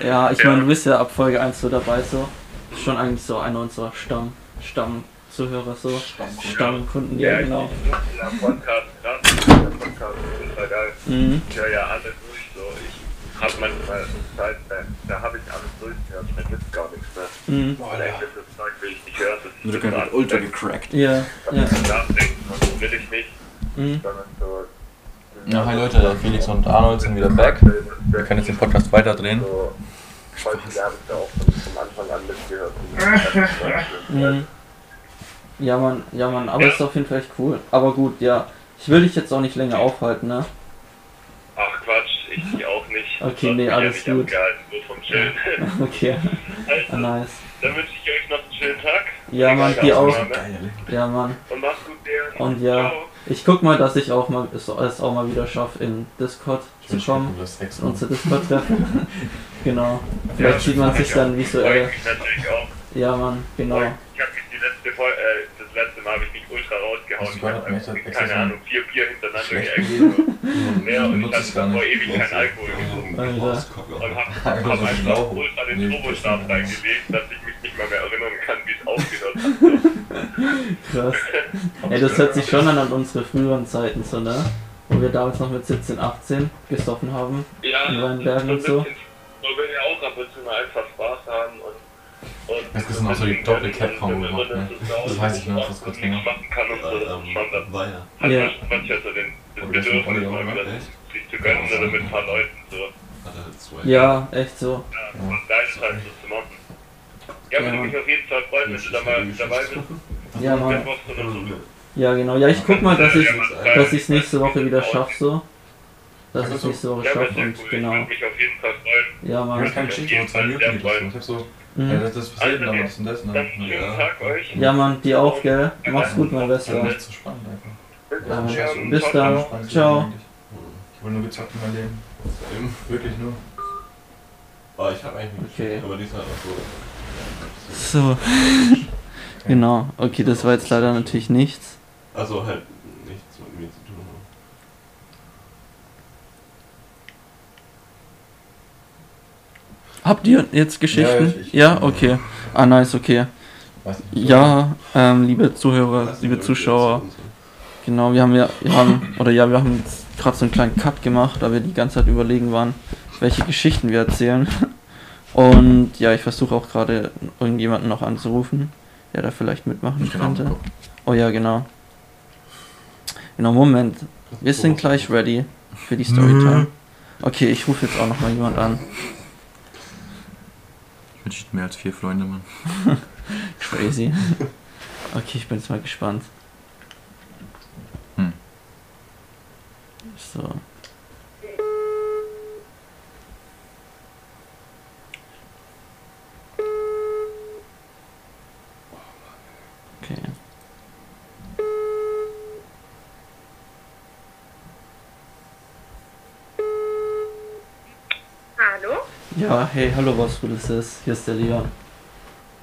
Ja, ich
Ja.
meine, du bist ja ab Folge 1 so dabei, so. Ist schon eigentlich so einer unserer Stamm, Stammzuhörer, so. Stammkunden, ja, genau.
Der Podcast, krass. Der Podcast ist ultra geil.
Mhm.
Ich höre ja alles durch. So. Ich habe manchmal Zeit, da, da habe ich alles durchgehört. Da gibt gar nichts mehr.
Mhm.
Vielleicht ist das Zeug, will ich nicht hören. Das
wird ultra gecrackt.
Ja, ja.
Nachdenken und will ich nicht.
Mhm.
Sondern so.
Ja, hi Leute, Felix und Arnold sind wieder back. Wir können jetzt den Podcast weiterdrehen.
So, voll viele habe ich da auch von, vom Anfang an mitgehört.
Ja, Mann, ja, Mann, aber ist auf jeden Fall echt cool. Aber gut, ja. Ich will dich jetzt auch nicht länger aufhalten, ne?
Ach Quatsch, ich auch nicht.
Okay, nee,
ich ja
alles gut. Okay, ah,
Also,
nice.
dann wünsche ich euch noch einen schönen Tag.
Ja, Mann, dir auch.
Aufnahme.
Ja, Mann.
Und macht's gut, der.
Und ja.
Ciao.
Ich guck mal, dass ich auch mal es es auch mal wieder schaffe, in Discord zu kommen. In unser Discord treffen. genau. Vielleicht
Ja,
sieht man sich dann visuell.
mich natürlich auch.
Ja, Mann, genau.
Ich habe mich die letzte Fol äh, das letzte Mal habe ich mich
du
Ich habe keine Ahnung, vier Bier hintereinander geäxt. Mehr und ich
Benutzt es
hatte
gar
vor
nicht.
ewig keinen Alkohol getrunken. Und hab, hab
so
einfach ultra den Turbostab
das-
reingelegt, dass ich mich nicht mal mehr erinnern kann, wie es aufgehört hat.
Krass. Ey, das hört sich schon an an unsere früheren Zeiten so, ne? Wo wir damals noch mit 17, 18 gesoffen haben.
Ja,
In Weinbergen und so.
So will ja auch ab und zu mal einfach und. Und
Das ist noch so die doppel Capcom gemacht, ne? Das weiß ich noch, das kurz länger.
kann und so,
War ja.
hat
Ja.
so den, das
Olli auch,
zu gönnen oder mit ein paar Leuten so.
Ja, echt so.
Ja, und Lifestyle so zu machen. Ja, würde mich auf jeden Fall freuen, wenn du da mal dabei bist.
Ja, Mann.
So.
Ja, genau. Ja, ich guck mal, dass ich dass ich's nächste Woche wieder schaffe, so. Dass ich nächste Woche schaffe und.
Ich
genau.
würde mich auf jeden Fall freuen.
Ja,
Ich
Mann.
keine Geschichte, wo zwei Minuten so. Ich hab so, ja,
Mhm.
das, das passiert dann was und das, ne? Ja.
Tag euch.
Ja, Mann, dir auch, gell? Mach's gut, mein
ist
Bester.
nicht so spannend einfach.
Bis
Ja,
dann.
Mann. Bis
Ciao,
dann.
ciao.
Spannend
Ciao.
eigentlich. Ich will nur gezockt in mein Leben.
Eben.
Wirklich nur.
Oh, ich habe eigentlich nicht.
Okay.
Aber diesmal auch so.
So. Genau. Okay, das war jetzt leider natürlich nichts.
Also halt
Habt ihr jetzt Geschichten?
ich- ich-
Ja, okay. Ah, nice, okay. Ja, ähm, liebe Zuhörer, liebe Zuschauer, genau, wir haben ja, wir haben, oder ja, wir haben jetzt gerade so einen kleinen Cut gemacht, da wir die ganze Zeit überlegen waren, welche Geschichten wir erzählen. Und ja, ich versuche auch gerade irgendjemanden noch anzurufen, der da vielleicht mitmachen könnte. Oh ja, genau. Genau, Moment. Wir sind gleich ready für die Storytime. Okay, ich rufe jetzt auch noch mal jemand an.
Ich wünsche mehr als vier Freunde, Mann.
Crazy. Okay, ich bin jetzt mal gespannt.
Hm.
So. Okay.
Hallo?
Ja, hey, hallo, was Gutes ist. Hier ist der Leon.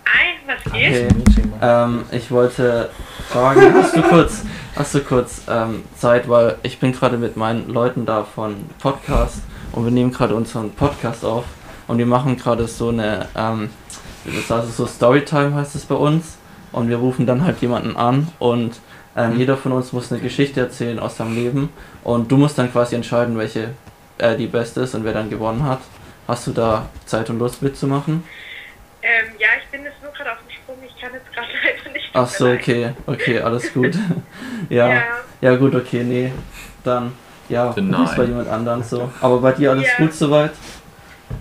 Hi, was geht?
Okay. Ähm, ich wollte fragen, hast du kurz, hast du kurz ähm, Zeit, weil ich bin gerade mit meinen Leuten da von Podcast und wir nehmen gerade unseren Podcast auf und wir machen gerade so eine, ähm, das heißt so Storytime heißt es bei uns und wir rufen dann halt jemanden an und ähm, jeder von uns muss eine Geschichte erzählen aus seinem Leben und du musst dann quasi entscheiden, welche äh, die beste ist und wer dann gewonnen hat. Hast du da Zeit und Lust mitzumachen?
Ähm, ja, ich bin jetzt nur gerade auf dem Sprung. Ich kann jetzt gerade leider nicht.
Ach so, okay, okay, alles gut. ja,
Ja.
ja, gut, okay, nee. Dann, ja,
Nein.
bei jemand anderen so. Aber bei dir alles
Ja.
gut soweit?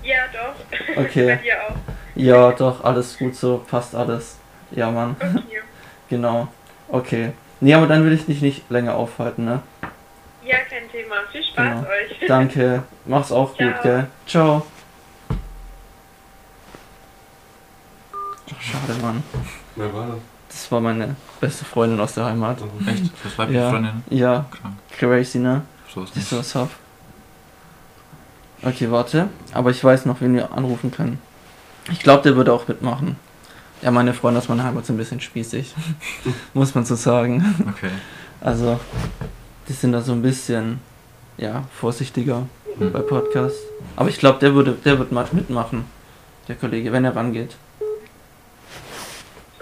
Ja, doch.
Okay.
Bei dir auch.
Ja, doch, alles gut so, passt alles. Ja, Mann,
Okay.
genau. Okay. Nee, aber dann will ich dich nicht länger aufhalten, ne?
Ja, kein Thema. Viel Spaß
Genau.
euch.
Danke, mach's auch gut,
Ciao.
gell? Ciao. Schade, Mann.
Wer war das?
Das war meine beste Freundin aus der Heimat.
Echt? Das weibliche
Ja,
Freundin?
ja,
Krank.
crazy, ne?
So ist
Ist
nicht.
sowas hab. Okay, warte. Aber ich weiß noch, wen wir anrufen können. Ich glaube, der würde auch mitmachen. Ja, meine Freunde aus meiner Heimat sind ein bisschen spießig. Muss man so sagen.
Okay.
Also, die sind da so ein bisschen, ja, vorsichtiger
Hm.
bei Podcasts. Aber ich glaube, der würde, der wird mal mitmachen. Der Kollege, wenn er rangeht.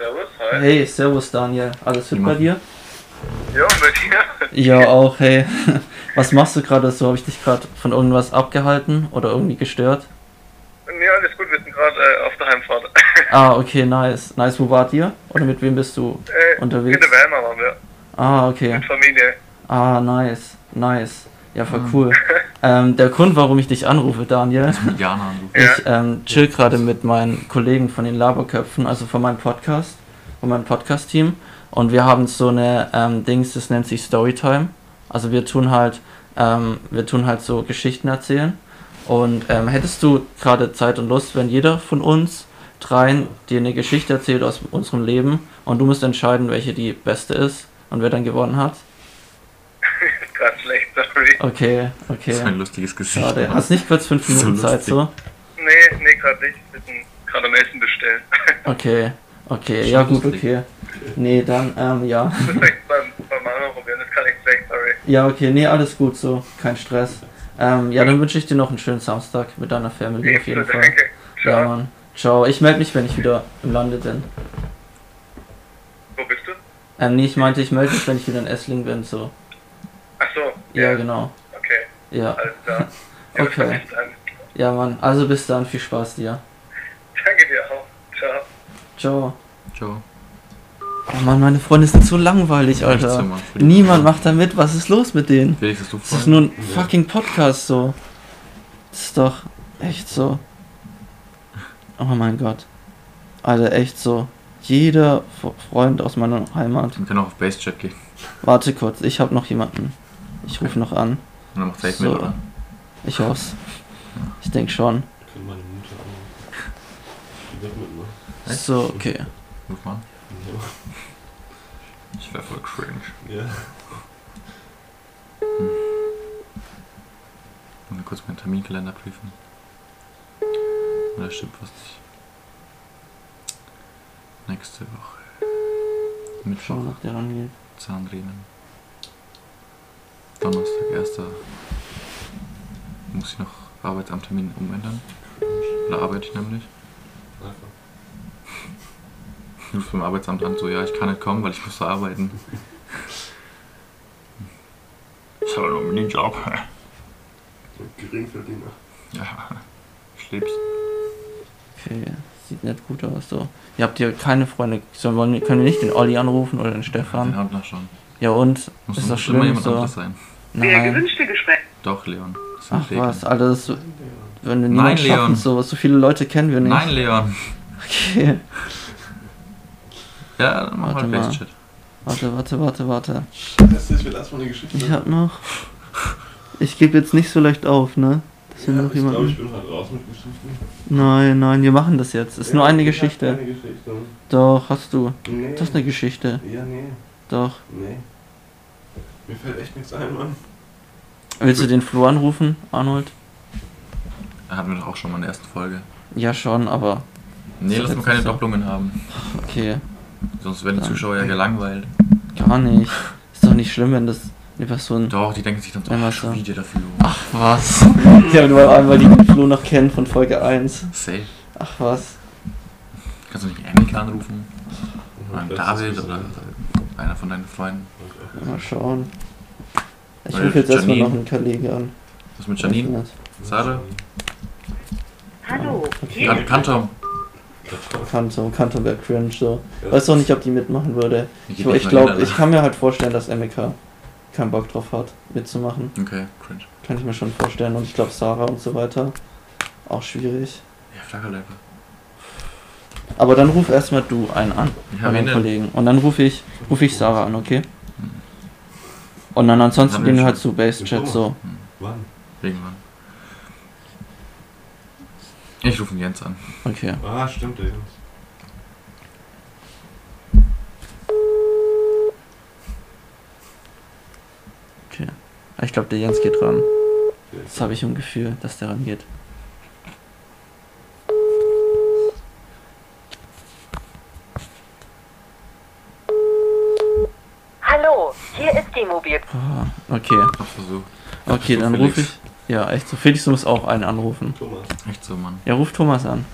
Servus, hi.
Hey, servus Daniel. Alles fit bei dir?
Ja, bei dir?
Ja, auch, hey. Was machst du gerade so? Habe ich dich gerade von irgendwas abgehalten oder irgendwie gestört?
Nee, alles gut, wir sind gerade äh, auf der Heimfahrt.
Ah, okay, nice. Nice, wo wart ihr? Oder mit wem bist du
Äh,
unterwegs?
In der Weimar waren wir,
Ah, okay.
mit Familie.
Ah, nice. Nice. Ja, voll
Ah.
cool. Ähm, der Grund, warum ich dich anrufe, Daniel,
Jana
ich ähm, chill gerade mit meinen Kollegen von den Laberköpfen, also von meinem Podcast, von meinem Podcast-Team. Und wir haben so eine ähm, Dings, das nennt sich Storytime. Also wir tun halt, ähm, wir tun halt so Geschichten erzählen. Und ähm, hättest du gerade Zeit und Lust, wenn jeder von uns dreien dir eine Geschichte erzählt aus unserem Leben und du musst entscheiden, welche die beste ist und wer dann gewonnen hat?
Ist gerade schlecht, sorry.
Okay,
Das ist ein
okay.
lustiges Gesicht.
Schade. Hast nicht kurz fünf
So
Minuten Zeit
lustig.
so?
Nee, nee, gerade nicht. Wir sind gerade am Essen bestellen.
Okay, okay, ja gut, okay. Nee, dann, ähm, ja.
Das ist echt beim, beim Mama probieren, das kann ich schlecht, sorry.
Ja, okay, nee, alles gut so, kein Stress. Ähm, ja, dann wünsche ich dir noch einen schönen Samstag mit deiner Family auf jeden Fall.
danke.
Ja,
Ciao.
Mann. Ciao. Ich melde mich, wenn ich wieder im Lande bin.
Wo bist du?
Ähm, nee, ich meinte, ich melde mich, wenn ich wieder in Essling bin, so. Ja, genau.
Okay,
Ja.
alles klar. Ja,
Okay.
bis dann.
Ja, Mann. Also bis dann, viel Spaß dir.
Danke dir auch. Ciao.
Ciao.
Ciao.
Oh Mann, meine Freunde sind so langweilig, Alter. Niemand macht da mit. Was ist los mit denen?
Felix, du
Das ist nur ein fucking Podcast so. Das ist doch echt so. Oh mein Gott. Alter, echt so. Jeder Freund aus meiner Heimat.
Wir können auch auf Base-Chat gehen.
Warte kurz, ich habe noch jemanden. Ich rufe noch an.
Und dann macht Safe
So.
mit, oder?
Ich hoff's. Ich denke schon.
Ich kann meine Mutter anrufen. Die wird mitmachen.
Echt?
So, okay.
Ruf mal. an. Ich wäre voll cringe.
Ja. ja.
Und mal kurz meinen Terminkalender prüfen. Da stimmt was nicht. Nächste Woche. Mittwoch,
Schauen, ob der.
Zahnriemen. Donnerstag, 1. Muss ich noch Arbeitsamttermin umändern. Da arbeite ich nämlich.
Einfach.
Ich rufe beim Arbeitsamt an, so, ja, ich kann nicht kommen, weil ich muss da arbeiten. Ich habe nur einen Job.
Geringverdiener.
Ja, ich leb's.
Okay, sieht nicht gut aus so. Ihr habt hier keine Freunde. Wollen, wir- können wir nicht den Olli anrufen oder den
Den
Stefan?
hat noch schon.
Ja und?
Muss,
ist das
muss immer
schlimm
jemand
so?
anderes sein.
Der
Nein.
gewünschte Gespräch.
Doch, Leon.
Ach
Regeln.
was, Alter, das ist so, wenn wir
Nein,
niemand schaffen,
Leon.
so, so viele Leute kennen wir nicht.
Nein, Leon.
Okay.
Ja, dann mach
Warte
mal. Face-Chat.
Warte, warte, warte, warte.
Scheiße, ich will erstmal eine Geschichte.
Ich hab noch. Ich gebe jetzt nicht so leicht auf, ne? Dass wir
ja,
noch
ich glaube, ich
jemanden.
bin halt raus mit Geschichten.
Nein, nein, wir machen das jetzt. Ist
Ja,
nur eine Geschichte.
Keine Geschichte.
Doch, hast du.
Nee.
Das ist eine Geschichte.
Ja, nee.
Doch.
Nee. Mir fällt echt nichts ein, Mann.
Willst du den Flo anrufen, Arnold?
Da hatten wir doch auch schon mal in der ersten Folge.
Ja, schon, aber.
Nee, lass mal keine
so.
Doppelungen haben.
Okay.
Sonst werden die
Dann-
Zuschauer ja gelangweilt.
Gar nicht. Ist doch nicht schlimm, wenn das eine Person.
Doch, die denken sich dann
was
schon wieder dafür.
Ach was. Ja, nur einmal die Flo noch kennen von Folge 1.
Safe.
Ach was.
Kannst du nicht Emily anrufen? Oder einen
Das
David
ist
oder einer von deinen Freunden?
Mal schauen. Ich rufe jetzt erstmal noch einen Kollegen an.
Was mit Janine? Sarah?
Hallo, hier
Kan Kantom?
Kanto, Kanto wäre cringe so. Weiß auch nicht, ob die mitmachen würde. Ich, ich glaube, ich kann mir halt vorstellen, dass Emeka keinen Bock drauf hat, mitzumachen.
Okay, cringe.
Kann ich mir schon vorstellen. Und ich glaube, Sarah und so weiter. Auch schwierig.
Ja, Flaggerleibe.
Aber dann ruf erstmal du einen an.
Ja,
bei
wen
meinen
denn?
Kollegen. Und dann rufe ich, ruf ich Sarah an, okay? Und dann ansonsten gehen wir halt zu Base Chat so.
Wann?
Irgendwann. Ich rufe ihn Jens an.
Okay.
Ah, stimmt, der Jungs.
Okay. Ich glaube, der Jens geht ran. Das habe ich im Gefühl, dass der rangeht.
Hallo, hier ist die Mobil.
Ah, okay. Okay,
So
dann rufe ich. Ja, echt so. Felix, du musst auch einen anrufen.
Thomas.
Echt so, Mann.
Ja, ruf Thomas an.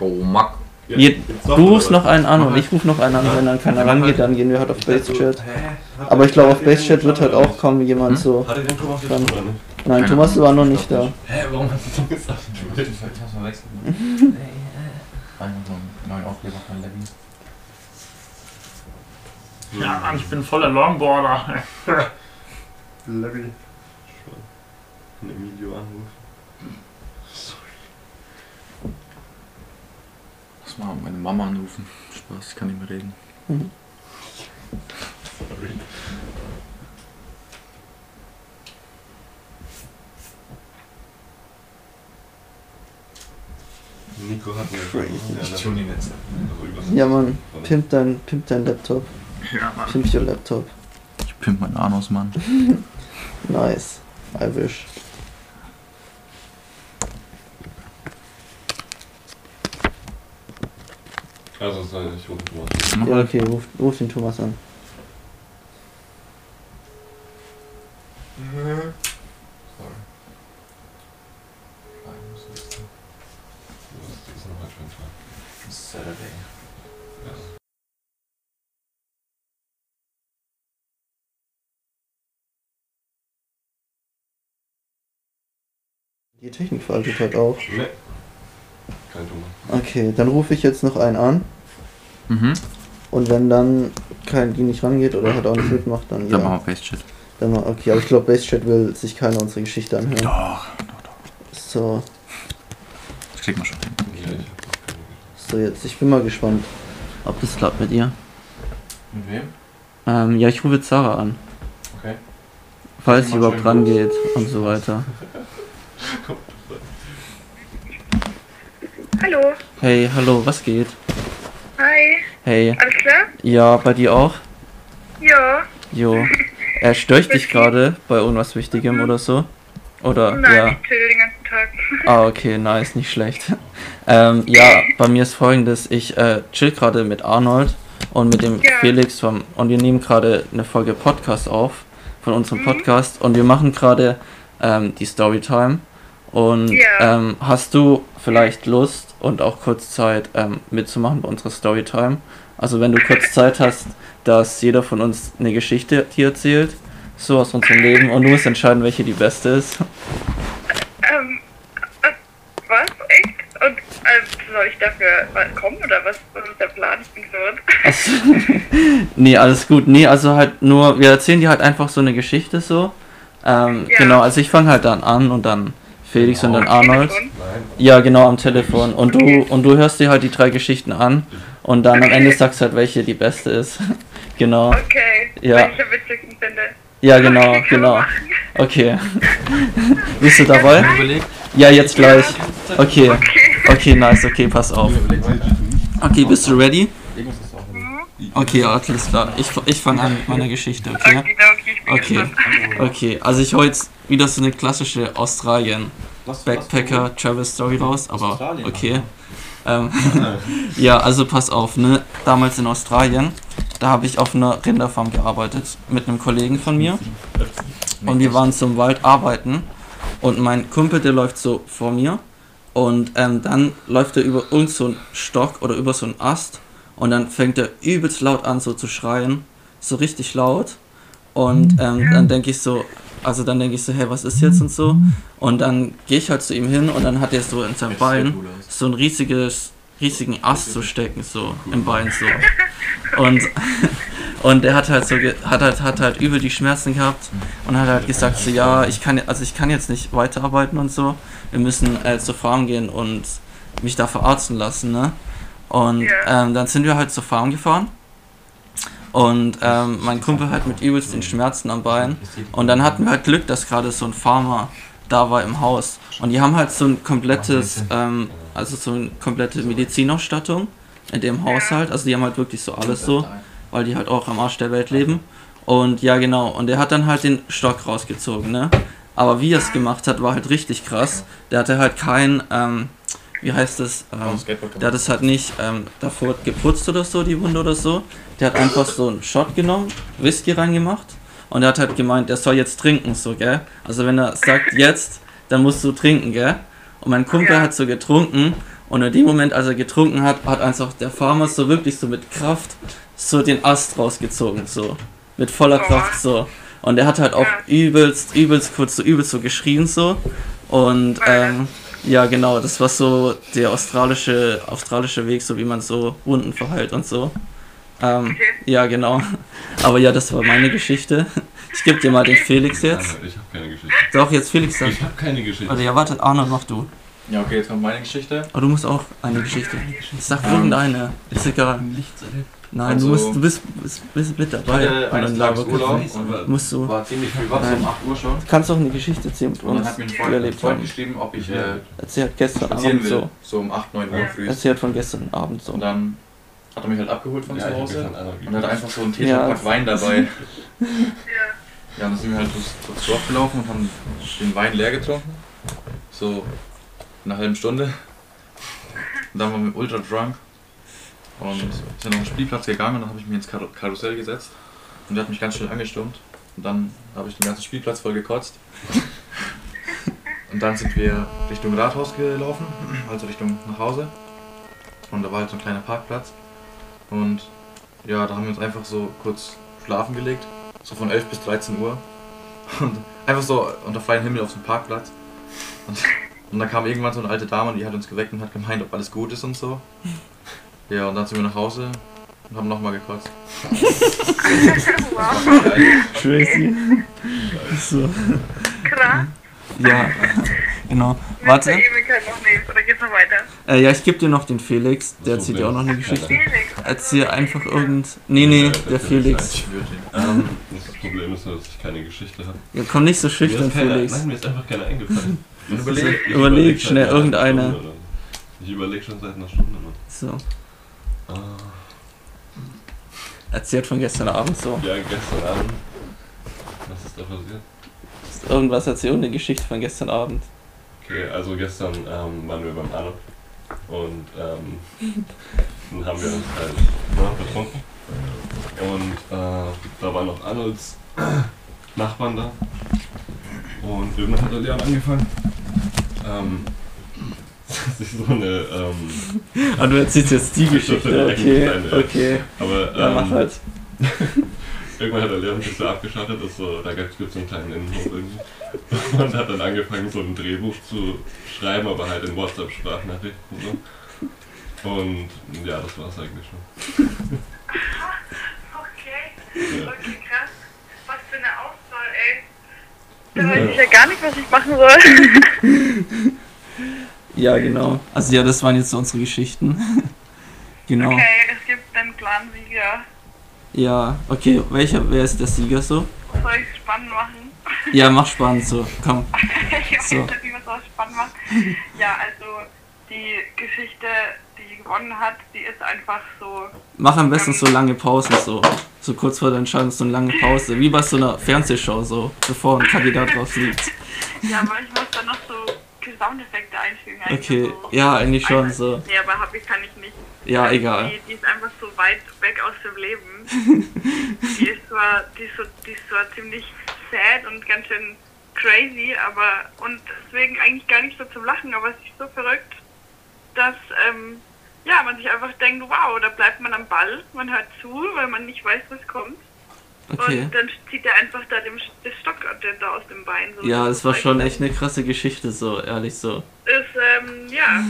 Oh, Mack.
Ja,
Je, du rufst noch einen an und ich rufe noch einen an. Wenn dann keiner rangeht, dann gehen wir halt auf
Ich dachte
Base
so,
Chat.
hä? Hat
Aber
er-
ich glaube, auf
er
Base
den
Chat wird halt auch kaum jemand
Hm?
so.
Hat er den Thomas jetzt
Dann-
oder nicht?
Nein,
Keine
Thomas war noch nicht da.
Hä, warum hast du das gesagt?
Ich hab's verwechselt. Einfach so einen neuen Aufkleber von Levi.
Ja, Mann, ich bin voller Longboarder.
Larry. Ein Emilio anrufen.
Lass mal meine Mama anrufen. Spaß, ich kann nicht mehr reden.
Sorry. Nico hat mir
Crazy.
Ich tune ihn jetzt.
Ja, Mann. Pimp dein, pimp dein Laptop.
Ja, Mann.
Pimp your Laptop.
Ich pimp meinen Anus, Mann.
Nice. I wish.
Also, ich rufe Thomas.
Mach
Ja, okay, ruf, ruf den Thomas an.
Sorry. Nein, muss nicht sein.
Was ist noch heute für ein Tag?
Saturday.
Die Technik veraltet halt auch.
Ne. Kein Thomas.
Okay, dann rufe ich jetzt noch einen an.
Mhm.
Und wenn dann kein, die nicht rangeht oder halt auch nicht mitmacht, dann
Dann machen
ja.
wir Face-Chat.
Dann mal, okay, aber ich glaube, Basechat will sich keiner unsere Geschichte anhören.
Doch, doch, doch.
So,
Das kriegt man schon hin.
Keine
so jetzt. Ich bin mal gespannt, ob das klappt mit ihr.
Mit wem?
Ähm, ja, ich rufe jetzt Sarah an.
Okay.
Falls sie überhaupt rangeht und so weiter.
Hallo.
Hey, hallo, was geht?
Hi.
Hey,
Alles klar?
ja, bei dir auch?
Ja.
Jo. Er stöcht dich gerade bei irgendwas Wichtigem oder so? Oder,
Nein,
ja.
ich chill den ganzen Tag.
Ah, okay, nice, nicht schlecht. Ähm, ja, bei mir ist folgendes, ich äh, chill gerade mit Arnold und mit dem
Ja.
Felix vom, und wir nehmen gerade eine Folge Podcast auf von unserem Podcast und wir machen gerade ähm, die Storytime Und
Ja.
ähm, hast du vielleicht Lust und auch kurz Zeit ähm, mitzumachen bei unserer Storytime? Also wenn du kurz Zeit hast, dass jeder von uns eine Geschichte dir erzählt, so aus unserem Leben und du musst entscheiden, welche die beste ist.
Ähm, äh, was? Echt? Und äh, soll ich dafür kommen oder was, was ist der Plan? Ich bin verwirrt.
Also, nee, alles gut. Nee, also halt nur, wir erzählen dir halt einfach so eine Geschichte so. Ähm,
Ja.
Genau, also ich fange halt dann an und dann Felix und dann Arnold.
Telefon?
Nein.
Ja, genau, am Telefon. Und du und du hörst dir halt die drei Geschichten an und dann am Ende sagst du halt, welche die beste ist. genau.
Okay.
Ja.
Witzigsten finde.
Ja, genau, genau. Okay. Bist du dabei? Ja, jetzt gleich. Okay.
Okay.
Nice, okay, pass auf. Okay, bist du ready? Okay, alles klar. Ich, ich fange an mit meiner Geschichte, okay?
Okay, okay.
Also ich hole jetzt wieder so eine klassische Australien Backpacker Travel Story raus, aber okay. Ähm, ja, also pass auf, ne? Damals in Australien, da habe ich auf einer Rinderfarm gearbeitet mit einem Kollegen von mir und wir waren zum Wald arbeiten und mein Kumpel, der läuft so vor mir und ähm, dann läuft er über irgend so einen Stock oder über so einen Ast und dann fängt er übelst laut an so zu schreien, so richtig laut und ähm, dann denke ich so, also dann denke ich so, hey, was ist jetzt und so und dann gehe ich halt zu ihm hin und dann hat er so in seinem Bein so ein riesiges, riesigen Ast zu stecken, so im Bein so. Und, und er hat halt so, hat halt, hat halt übel die Schmerzen gehabt und hat halt gesagt so, ja, ich kann, also ich kann jetzt nicht weiterarbeiten und so. Wir müssen äh, zur Farm gehen und mich da verarzten lassen, ne? Und
Ja.
ähm, dann sind wir halt zur Farm gefahren und ähm, mein Kumpel halt mit übelst den Schmerzen am Bein und dann hatten wir halt Glück, dass gerade so ein Farmer da war im Haus. Und die haben halt so ein komplettes, ähm, also so eine komplette Medizinausstattung in dem Haushalt. Also die haben halt wirklich so alles so, weil die halt auch am Arsch der Welt leben. Und ja, genau. Und der hat dann halt den Stock rausgezogen, ne? Aber wie er es gemacht hat, war halt richtig krass. Der hatte halt kein, ähm, wie heißt das? Ähm, der hat es halt nicht ähm, davor geputzt oder so, die Wunde oder so. Der hat einfach so einen Shot genommen, Whisky reingemacht und er hat halt gemeint, er soll jetzt trinken, so, gell? Also wenn er sagt jetzt, dann musst du trinken, gell? Und mein Kumpel
Ja.
hat so getrunken und in dem Moment, als er getrunken hat, hat einfach der Farmer so wirklich so mit Kraft so den Ast rausgezogen, so. Mit voller
Oha.
Kraft, so. Und er hat halt auch übelst, übelst kurz so übelst so geschrien, so. Und, ähm, ja, genau, das war so der australische, australische Weg, so wie man so Wunden verheilt und so. Ähm,
Okay.
ja, genau. Aber ja, das war meine Geschichte. Ich gebe dir mal den Felix jetzt.
Nein, ich habe keine Geschichte.
Doch, jetzt Felix sagt.
Ich habe keine Geschichte.
Warte, ja, warte, Arnold, mach du.
Ja, okay, jetzt kommt meine Geschichte.
Aber du musst auch eine Geschichte. Sag
Ähm,
irgendeine. Ist egal. Nein,
Also-
du musst, du bist, bist, bist mit
Ich
dabei.
hatte
Und
eines Tages Urlaub und
Musst du.
war ziemlich früh wach, so um 8 Uhr schon.
Du kannst auch eine Geschichte erzählen mit
Und dann hat mir ein Freund, ein Freund geschrieben, ob ich äh,
Erzähl halt gestern Abend
will.
so.
So um 8, 9 Uhr früh.
Erzähl halt von gestern Abend so.
Und dann hat er mich halt abgeholt von
Ja,
zu
ich
Hause
Anna
und hat einfach so einen
Ja.
Tetrapack Wein dabei.
Ja.
Ja, dann sind wir halt durchs, durchs Dorf gelaufen und haben den Wein leer getrunken. So nach einer halben Stunde. Und dann waren wir ultra drunk. Und sind auf den Spielplatz gegangen und dann habe ich mich ins Kar Karussell gesetzt. Und der hat mich ganz schnell angestürmt. Und dann habe ich den ganzen Spielplatz voll gekotzt. Und dann sind wir Richtung Rathaus gelaufen, also Richtung nach Hause. Und da war halt so ein kleiner Parkplatz. Und ja, da haben wir uns einfach so kurz schlafen gelegt. So von 11 bis 13 Uhr. Und einfach so unter freiem Himmel auf dem Parkplatz. Und, und dann kam irgendwann so eine alte Dame und die hat uns geweckt und hat gemeint, ob alles gut ist und so. Ja, und dann sind wir nach Hause und haben nochmal gekotzt.
wow.
Crazy. So.
Krass.
Ja, genau. Warte.
oder geht's noch weiter?
Äh, ja, ich gebe dir noch den Felix. Der erzählt dir auch noch eine Geschichte.
Felix.
Erzähl einfach irgend. Nee, nee, der Felix.
Ähm, das Problem ist nur, dass ich keine Geschichte habe.
Ja, komm nicht so schüchtern, Felix.
nein, mir ist einfach keine eingefallen.
Überleg-
schnell irgendeine.
Ich überlege schon seit einer Stunde. Mann.
So. Erzählt von gestern Abend so.
ja, gestern Abend. Was ist da passiert?
Irgendwas erzählt, eine Geschichte von gestern Abend.
Okay, also gestern ähm, waren wir beim Arno und ähm, dann haben wir uns halt noch betrunken. Und äh, da waren noch Arnolds Nachbarn da. Und irgendwann hat der Leon angefangen. ähm, dass ich so eine, ähm,
Ah, du erzählst jetzt die Geschichte, okay,
Eine kleine,
okay.
aber
Ja, mach
ähm,
halt.
irgendwann hat der Lehrer sich so abgeschottet, dass so, da gibt es so einen kleinen Innenhof irgendwie. Und hat dann angefangen, so ein Drehbuch zu schreiben, aber halt in WhatsApp-Sprachnachrichten. So. Und ja, das war's eigentlich schon.
Okay, okay, krass. Was für eine Auswahl, ey. Da weiß ich ja gar nicht, was ich machen soll.
Ja, genau. Also ja, das waren jetzt so unsere Geschichten. genau.
Okay, es gibt einen klaren Sieger.
Ja, okay. Welcher, wer ist der Sieger so?
Soll ich es spannend machen?
Ja, mach spannend so. Komm.
ich weiß
So.
nicht, wie man auch spannend macht. Ja, also die Geschichte, die gewonnen hat, die ist einfach so.
Mach am besten so lange Pausen so. So kurz vor der Entscheidung so eine lange Pause. Wie bei so einer Fernsehshow so, bevor ein Kandidat drauf liegt.
Ja, aber ich muss dann noch so Soundeffekte einfügen. eigentlich
Okay,
so.
ja, eigentlich schon so.
Nee, aber hab ich, kann ich nicht.
Ja, egal.
Die, die ist einfach so weit weg aus dem Leben. die ist zwar, die ist so, die ist zwar ziemlich sad und ganz schön crazy, aber und deswegen eigentlich gar nicht so zum Lachen, aber es ist so verrückt, dass ähm, ja man sich einfach denkt, wow, da bleibt man am Ball, man hört zu, weil man nicht weiß, was kommt.
Okay.
Und dann zieht er einfach da dem, das Stock da aus dem Bein. So.
Ja,
Das
es war schon echt eine krasse Geschichte so, ehrlich so.
Ist, ähm, ja.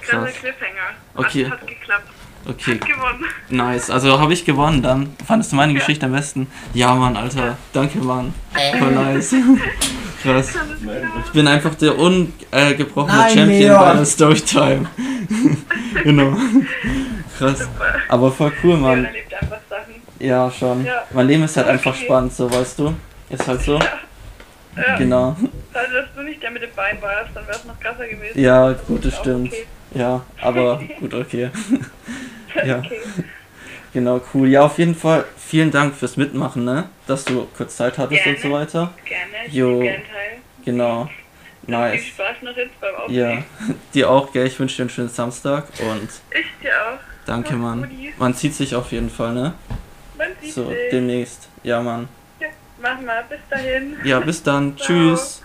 Krasser
Krass.
Cliffhanger.
Okay.
Hat, hat geklappt.
Okay,
Hat gewonnen.
nice. Also habe ich gewonnen dann. Fandest du meine Geschichte am besten? Ja, Mann, Alter. Danke, Mann. Voll nice. Krass. Ich bin einfach der ungebrochene
Nein,
Champion
Leon.
bei der Storytime. genau. Krass. Aber voll cool,
Man
Mann.
Sachen.
Ja, schon.
Ja.
Mein Leben ist halt einfach
Okay.
spannend, so weißt du. Ist halt so.
Ja.
Genau.
Also, dass du nicht der mit dem Bein warst, dann wäre es noch krasser gewesen.
Ja, gut, das stimmt.
okay.
Ja, aber gut, okay. ja,
Okay.
genau, cool. Ja, auf jeden Fall vielen Dank fürs Mitmachen, ne? Dass du kurz Zeit hattest und so
Gerne.
weiter.
Gerne. Ich
Jo.
gerne teil.
Genau.
Viel
Nice.
Spaß noch jetzt beim Aufnehmen.
Ja, dir auch, gell? Ich wünsche dir einen schönen Samstag und
Ich dir auch.
danke, Mann. Man sieht sich auf jeden Fall, ne? So, demnächst. Ja, Mann.
Ja, mach mal. Bis dahin.
Ja, bis dann.
Ciao.
Tschüss.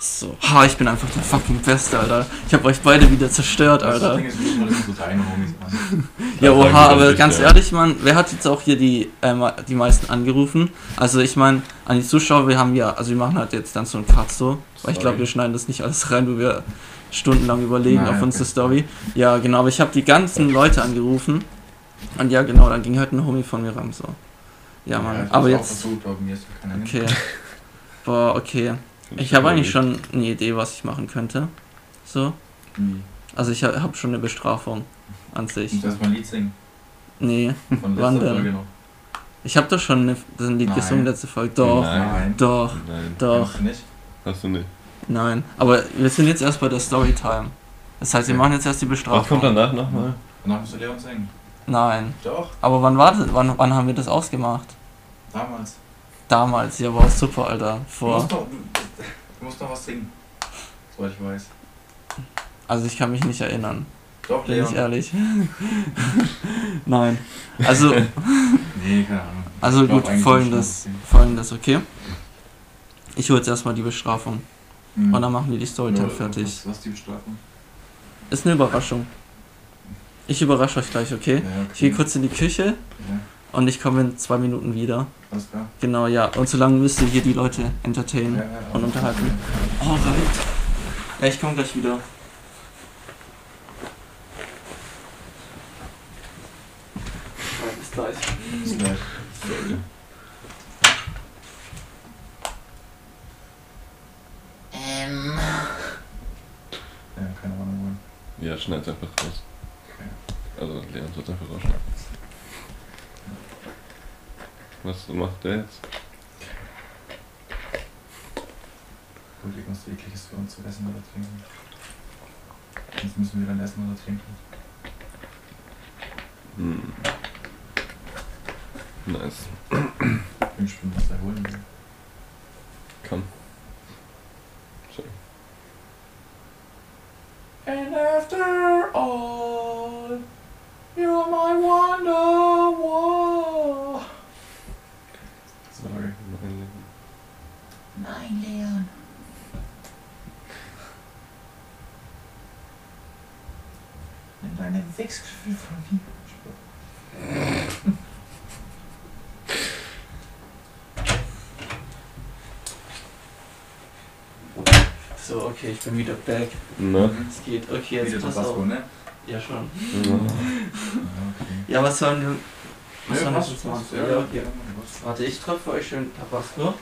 So, ha, ich bin einfach der fucking Beste, Alter. Ich hab euch beide wieder zerstört,
Das
Alter.
Ding ist, wir müssen so deine Homies an.
Ja, oha, aber ganz ehrlich, Mann, wer hat jetzt auch hier die, ähm, die meisten angerufen? Also ich meine, an die Zuschauer, wir haben ja, also wir machen halt jetzt dann so einen Cut so, weil ich glaube, wir schneiden das nicht alles rein, wo wir stundenlang überlegen
Nein,
auf
okay.
unsere Story. Ja, genau, aber ich habe die ganzen Leute angerufen und ja, genau, dann ging halt ein Homie von mir ran so. Ja, Mann,
ich
aber jetzt,
Versucht, aber
okay. Boah, okay. Ich habe eigentlich schon eine Idee, was ich machen könnte. So.
Wie?
Also ich habe schon eine Bestrafung an sich.
Ich muss mal ein Lied singen.
Nee.
Von
Wann denn?
Folge noch.
Ich habe doch schon eine, das ein Lied
Nein.
gesungen letzte Folge. Doch,
Nein.
doch,
Nein,
doch.
Kannst du nicht?
hast du nicht.
Nein. Aber wir sind jetzt erst bei der Storytime. Das heißt, wir machen jetzt erst die
Was
Bestrafung.
kommt danach nochmal?
Danach musst du Leon singen.
Nein.
Doch,
Aber wann war das? Wann, wann haben wir das ausgemacht?
damals.
Damals. Ja, war super, Alter.
Du
Vor.
musst, du, musst doch was singen. Soweit ich weiß.
Also ich kann mich nicht erinnern.
Doch,
Bin
Leon.
ich ehrlich. Nein. Also,
Nee, keine Ahnung.
also
Ich
gut, folgendes. Folgendes, okay? Ich hole jetzt erstmal die Bestrafung.
Hm.
Und dann machen wir die Storytime fertig.
Was, was ist die Bestrafung?
Ist eine Überraschung. Ich überrasche euch gleich, okay?
Ja, okay.
Ich gehe kurz in die Küche
Ja,
und ich komme in zwei Minuten wieder.
alles klar.
Genau, ja. Und solange müsst ihr hier die Leute entertainen
Ja, ja,
und unterhalten. Alright. Ja, ich komme gleich wieder. Bis gleich.
Bis gleich. Ja, keine Ahnung, Mann.
Ja, schneid's einfach raus. Also, Leon soll's einfach rausschneiden. Was macht der jetzt?
Überlegen, was ekliges für uns zu essen oder trinken. Sonst müssen wir dann essen oder trinken.
Hm. Nice.
Ich bin was er holen will.
Komm. So.
And after all, You're my wonder. Sorry,
mein
Leon. Mein Leon.
Nimm deine Wichsgefühl von mir.
So, okay, ich bin wieder back.
Ne?
Es geht, okay, jetzt
wieder
pass auf.
Ne?
Ja, schon.
Ja.
okay.
Ja, was sollen wir... Was sollen wir jetzt machen? Ja, okay. Warte, ich treffe euch schön Tabasco.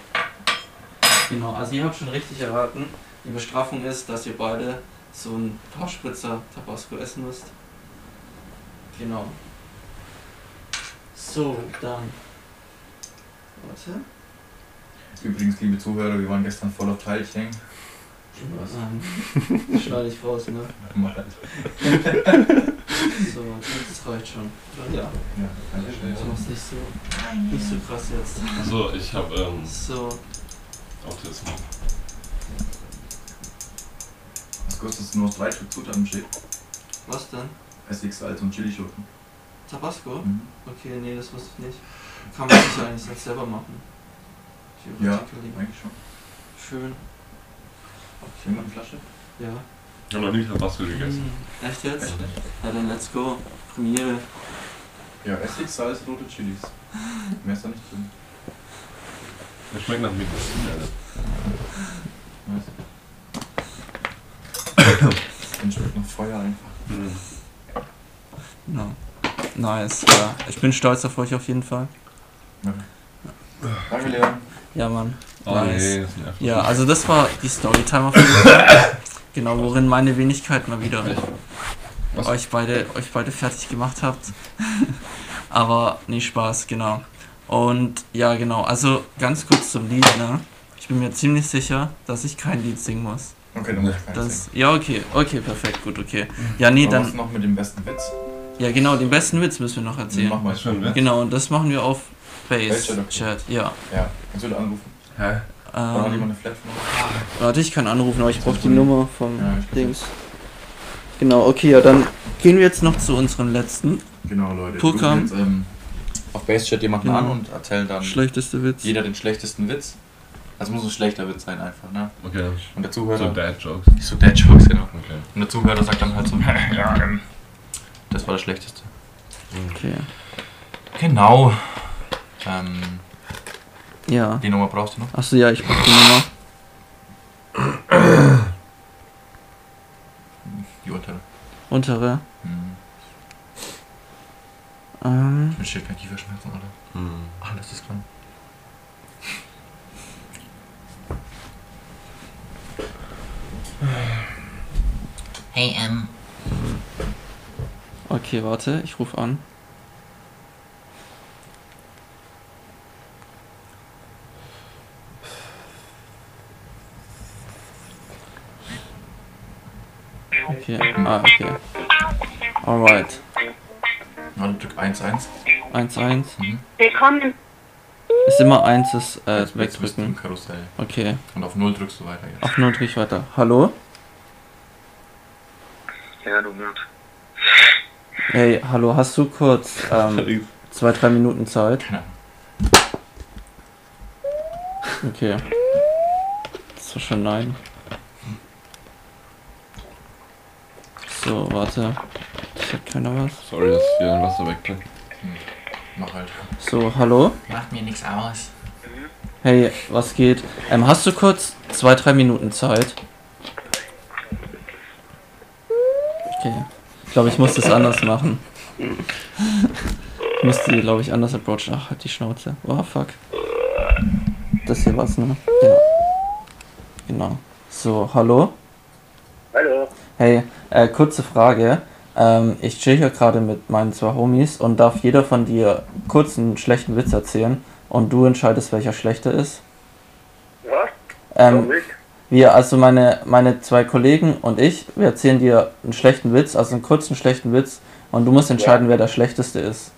Genau, also ihr habt schon richtig erraten. Die Bestrafung ist, dass ihr beide so ein paar Spritzer Tabasco essen müsst. Genau. So, dann. Warte.
Übrigens, liebe Zuhörer, wir waren gestern voll auf Teilchen.
Ähm, schneide ich raus, ne?
Halt.
So, das reicht schon. Ja.
Ja, kann ich schnell.
Das machst nicht so, nicht so krass jetzt.
So, ich habe ähm,
So,
Autismus.
Was kostet es nur drei Stück Zutaten steht?
was denn?
Essig, Salz und Chilischoten.
Tabasco?
Mhm.
Okay, nee, das wusste ich nicht. Kann man sich eigentlich selber machen.
Ja, eigentlich schon.
Schön.
Nimm mal eine Flasche.
Ja.
Ich habe noch nie Tabasco gegessen.
Hm, Echt jetzt? Ja, dann let's go. Premiere.
Ja, Essig, Salz, rote Chilis. Mehr ist da nicht drin.
Das schmeckt nach Medizin, Alter.
Dann schmeckt noch Feuer einfach.
Mhm.
No. Nice, ja. Ich bin stolz auf euch auf jeden Fall.
Danke, Leon.
Ja, Mann.
Oh
Nice.
nee.
Ja, also das war die Storytime auf jeden Fall. Genau, worin meine Wenigkeit mal wieder
Was?
euch beide, euch beide fertig gemacht habt. Aber nee, Spaß, genau. Und ja, genau, also ganz kurz zum Lied, ne? Ich bin mir ziemlich sicher, dass ich kein Lied singen muss.
Okay, dann muss ich
Das, ja, okay, okay, perfekt, gut, okay. Ja, nee,
singen. Aber was
dann,
noch mit dem besten Witz?
ja genau, den besten Witz müssen wir noch erzählen.
Mach mal
ein Witz?
Genau, und das machen wir auf
Base
Base
Chat, okay.
Ja.
Ja, kannst du da anrufen?
Hä?
Oder hat jemand
Ähm,
eine
warte, ich kann anrufen, aber ich brauche die. Nummer vom
Ja,
Dings. Genau, okay, ja, dann gehen wir jetzt noch zu unserem letzten
Genau, Leute. Rufen jetzt, ähm, auf Base-Chat jemanden
Genau.
an und erzählen dann
schlechteste Witz.
jeder den schlechtesten Witz. Das muss ein schlechter Witz sein einfach, ne?
Okay.
Und der
So
Zuhörer...
Dad-Jokes.
so Dad-Jokes, genau.
Okay.
Und der Zuhörer sagt dann halt so, ja, ähm, das war das Schlechteste.
Okay.
Genau. Ähm,
Ja.
die Nummer brauchst du noch?
Achso, ja, ich brauche die Nummer.
Die untere.
Untere.
Hm.
Ähm,
Mit Schild kein Kieferschmerzen, oder?
Hm.
Alles ist dran.
Hey, ähm,
okay, warte, ich rufe an. Okay, ah, okay. Alright.
Drück 1-1.
1-1.
Mhm.
Willkommen
Ist immer 1 ist äh,
Jetzt bist du im
wegdrücken.
Karussell.
Okay.
Und auf 0 drückst du weiter jetzt.
Auf 0 drück ich weiter. Hallo?
Ja, du Mut.
Hey, hallo, hast du kurz ähm, zwei, drei Minuten Zeit?
Keine Ahnung.
Okay. Das war schon nein. So, warte. Sagt keiner was?
Sorry, dass ich hier ein Wasser wegbringe.
Mach halt.
So, hallo?
macht mir nichts aus.
Hey, was geht? Ähm, hast du kurz zwei, drei Minuten Zeit? Okay. Ich glaube, ich muss das anders machen. Ich muss die, glaube ich, anders approachen. Ach, halt die Schnauze. Oh, fuck. Das hier war's, ne? Ja. Genau. So, hallo?
Hallo.
Hey, äh, kurze Frage. Ähm, ich chill hier gerade mit meinen zwei Homies und darf jeder von dir kurz einen schlechten Witz erzählen und du entscheidest, welcher schlechter ist?
Was?
Ähm, wir, also meine, meine zwei Kollegen und ich, wir erzählen dir einen schlechten Witz, also einen kurzen schlechten Witz und du musst entscheiden, wer der schlechteste ist.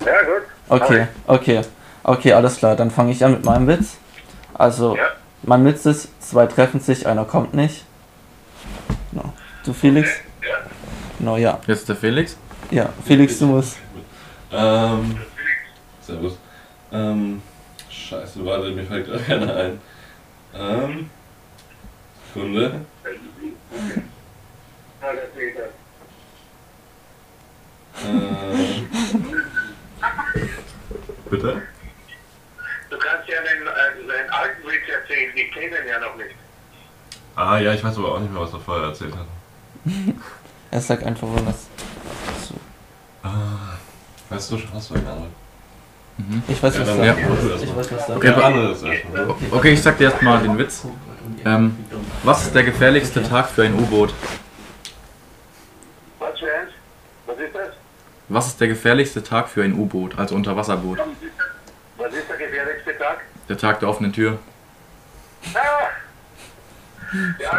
Ja, gut.
Okay, okay, okay, alles klar, dann fange ich an mit meinem Witz. Also,
Ja.
mein Witz ist, zwei treffen sich, einer kommt nicht. No. Du Felix? No, ja.
Jetzt der Felix.
Ja, Felix, du musst.
Ähm. Servus. Ähm. Scheiße, warte, mir fällt gerade keiner ein. Ähm. Sekunde. Bitte?
Du kannst ja den, äh, seinen alten Witz erzählen, die kennen ja noch nicht.
Ah ja, ich weiß aber auch nicht mehr, was er vorher erzählt hat.
Er sagt einfach was. So.
Ah, weißt du schon, hast du eine andere?
Ich weiß,
Ja,
was
dann
da
ja,
Ich weiß, was da
Okay. Okay, ich sag dir erstmal den Witz. Ähm, was ist der gefährlichste Tag für ein U-Boot?
Was ist
der gefährlichste Tag für ein U-Boot, also Unterwasserboot?
Was ist der gefährlichste Tag?
Der Tag der offenen Tür.
Ah! Ja,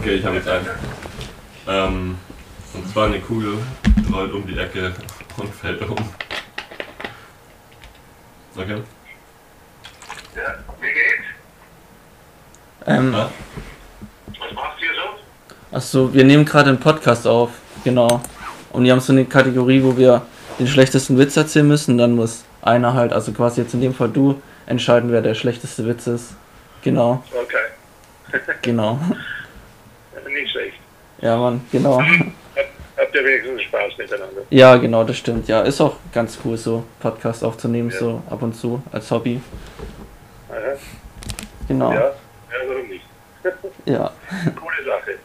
Okay, ich habe jetzt einen. Ähm, und zwar eine Kugel rollt um die Ecke und fällt um. Okay?
Ja, wie geht's?
Ähm,
Ja?
Was machst du hier so?
achso, wir nehmen gerade einen Podcast auf. Genau. Und wir haben so eine Kategorie, wo wir den schlechtesten Witz erzählen müssen. Dann muss einer halt, also quasi jetzt in dem Fall du, entscheiden, wer der schlechteste Witz ist. Genau,
Okay,
genau.
nicht schlecht.
Ja, Mann, genau.
Habt ihr wenigstens Spaß miteinander?
Ja, genau, das stimmt. Ja, ist auch ganz cool, so Podcast aufzunehmen, so ab und zu als Hobby.
Aha.
Genau.
Ja, ja, warum nicht?
Ja.
Coole Sache.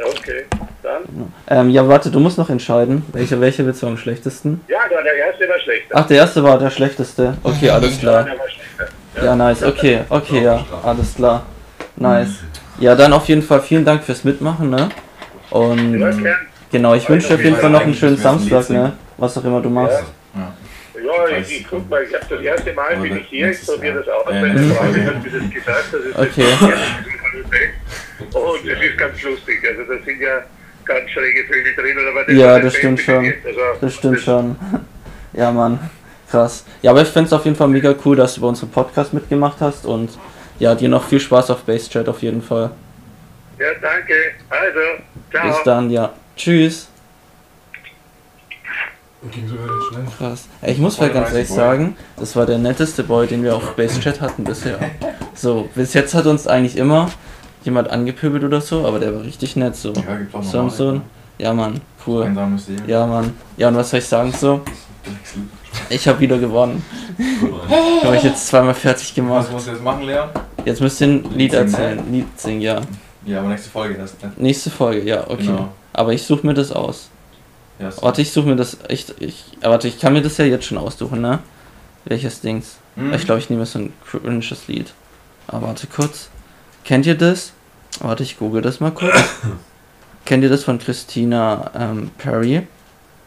Okay, dann.
Ähm, ja, warte, du musst noch entscheiden, welcher welcher Witz war am schlechtesten.
Ja, der, der erste war schlechter.
Ach, der erste war der schlechteste. Okay, alles klar.
Der war schlechter.
Ja, nice. Okay, okay, ja, alles klar. Nice. Ja, dann auf jeden Fall vielen Dank fürs Mitmachen, ne?
Ja,
Und genau, ich wünsche dir auf jeden Fall noch einen schönen Samstag, ne? Was auch immer du machst.
Ja, ich, ich guck mal, ich habe das erste Mal bin ich hier, ich probiere das aus.
Ja,
Meine
nächstes
Frau hat mir das gesagt, das ist
Okay.
das Und es ist ganz lustig, also da sind ja ganz schräge Vögel drin. Aber das
Ja,
hat
das stimmt schon.
Also,
Das stimmt schon. Ja, Mann. Krass. Ja, aber ich find's auf jeden Fall mega cool, dass du bei unserem Podcast mitgemacht hast und ja, dir noch viel Spaß auf Base Chat auf jeden Fall.
Ja, danke. Also, ciao.
Bis dann, ja. Tschüss.
Ging schnell.
Krass. Ey, ich muss mal ganz ehrlich sagen, das war der netteste Boy, den wir auf Base Chat hatten bisher. So, bis jetzt hat uns eigentlich immer jemand angepöbelt oder so, aber der war richtig nett so.
Ja, gibt auch noch
So, so ein, ja, Mann, cool.
Einsames Leben.
Ja, Mann. Ja, und was soll ich sagen so? Ich habe wieder gewonnen. Habe ich jetzt zweimal fertig
Was
gemacht.
musst du jetzt machen, Leon?
Jetzt müsst ihr ein Lied
Singen,
erzählen. Lied singen, ja.
Ja, aber nächste Folge erst, ne?
Nächste Folge, ja, okay.
Genau.
Aber ich suche mir das aus.
Ja,
Warte, ich suche mir das. Ich, ich, warte, ich kann mir das ja jetzt schon aussuchen, ne? Welches Dings?
Hm?
Ich glaube, ich nehme so ein cringes Lied. Aber warte kurz. Kennt ihr das? Warte, ich google das mal kurz. Kennt ihr das von Christina ähm, Perry?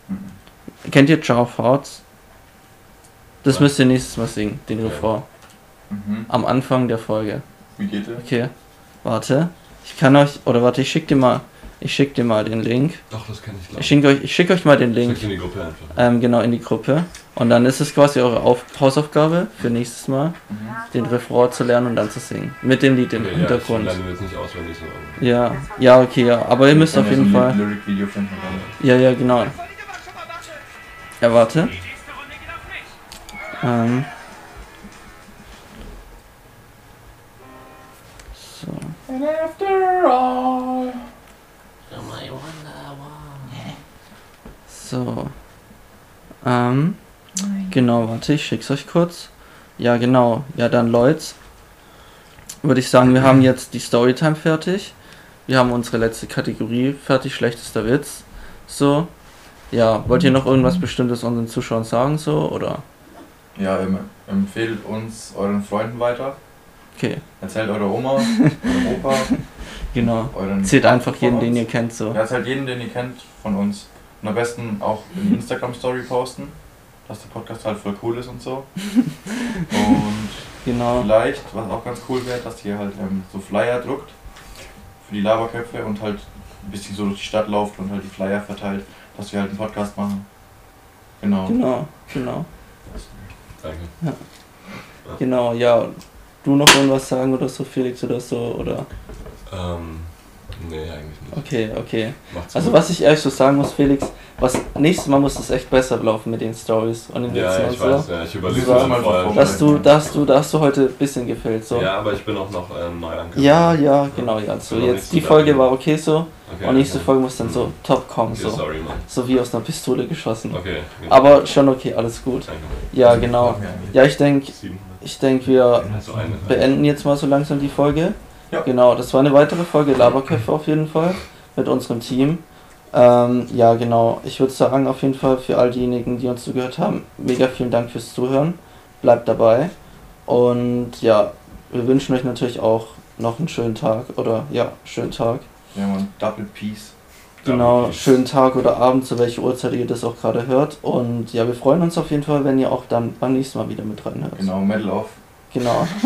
Mhm.
Kennt ihr Ciao Hearts? Das müsst ihr nächstes Mal singen, den Refrain.
Mhm.
Am Anfang der Folge.
Wie geht der?
Okay. Warte. Ich kann euch. Oder warte, ich schick dir mal. Ich schick dir mal den Link.
Doch, das kenne ich
Ich
glaube
schicke euch, ich schick euch mal den Link.
Schick in die Gruppe einfach.
Ähm, genau, in die Gruppe. Und dann ist es quasi eure Auf Hausaufgabe für nächstes Mal, den Refrain zu lernen und dann zu singen. Mit dem Lied im
Okay,
Hintergrund.
Ja, ich lerne jetzt nicht auswendig so.
Ja, ja, okay, ja. Aber ihr müsst auf jeden Fall. Ja, ja, genau. Ja, warte. Ähm. So. So. Ähm. Genau, warte, ich schick's euch kurz. Ja, genau. Ja, dann Leute. Würde ich sagen, wir haben jetzt die Storytime fertig. Wir haben unsere letzte Kategorie fertig, schlechtester Witz. So. Ja, wollt ihr noch irgendwas Bestimmtes unseren Zuschauern sagen, so, oder?
Ja, empfehlt uns euren Freunden weiter.
Okay,
Erzählt eurer Oma, eurem Opa,
genau.
euren.
Zählt einfach jeden, den
uns.
ihr kennt, so.
Ja, erzählt jeden, den ihr kennt, von uns. Und am besten auch in die Instagram-Story posten, dass der Podcast halt voll cool ist und so. Und
Genau.
vielleicht, was auch ganz cool wäre, dass ihr halt ähm, so Flyer druckt für die Laberköpfe und halt ein bisschen so durch die Stadt lauft und halt die Flyer verteilt, dass wir halt einen Podcast machen. Genau.
Genau, genau.
Danke.
Genau, ja. Du noch irgendwas sagen oder so, Felix, oder so, oder?
Ähm, nee, eigentlich nicht.
Okay, okay.
Macht's
Also
gut.
was ich ehrlich so sagen muss, Felix, Was nächstes Mal muss es echt besser laufen mit den Stories und den
Ja,
Witzen
ich
und so.
weiß, ja, ich überlege
Das
schon vorher.
Dass du, dass du, da hast du heute ein bisschen gefehlt, so.
Ja, aber ich bin auch noch äh, neu angekommen.
Ja, ja, genau, ja. So
noch
jetzt die
so
Folge war okay so
Okay,
und nächste
okay.
Folge muss dann so top kommen,
Okay,
so.
sorry, Mann.
So wie aus einer Pistole geschossen.
Okay.
Aber schon okay, alles gut.
Danke.
Ja, genau. Ja, ich denke,
700.
ich denke, wir
Also
beenden jetzt mal so langsam die Folge.
Ja.
Genau, das war eine weitere Folge Laberköpfe auf jeden Fall mit unserem Team. Ähm, ja, genau. Ich würde sagen, auf jeden Fall für all diejenigen, die uns zugehört haben, mega vielen Dank fürs Zuhören. Bleibt dabei. Und ja, wir wünschen euch natürlich auch noch einen schönen Tag oder ja, schönen Tag.
Ja, man, Double Peace.
Genau, schönen Tag oder Abend, zu welcher Uhrzeit ihr das auch gerade hört. Und ja, wir freuen uns auf jeden Fall, wenn ihr auch dann beim nächsten Mal wieder mit reinhört.
Genau, Medal off.
Genau.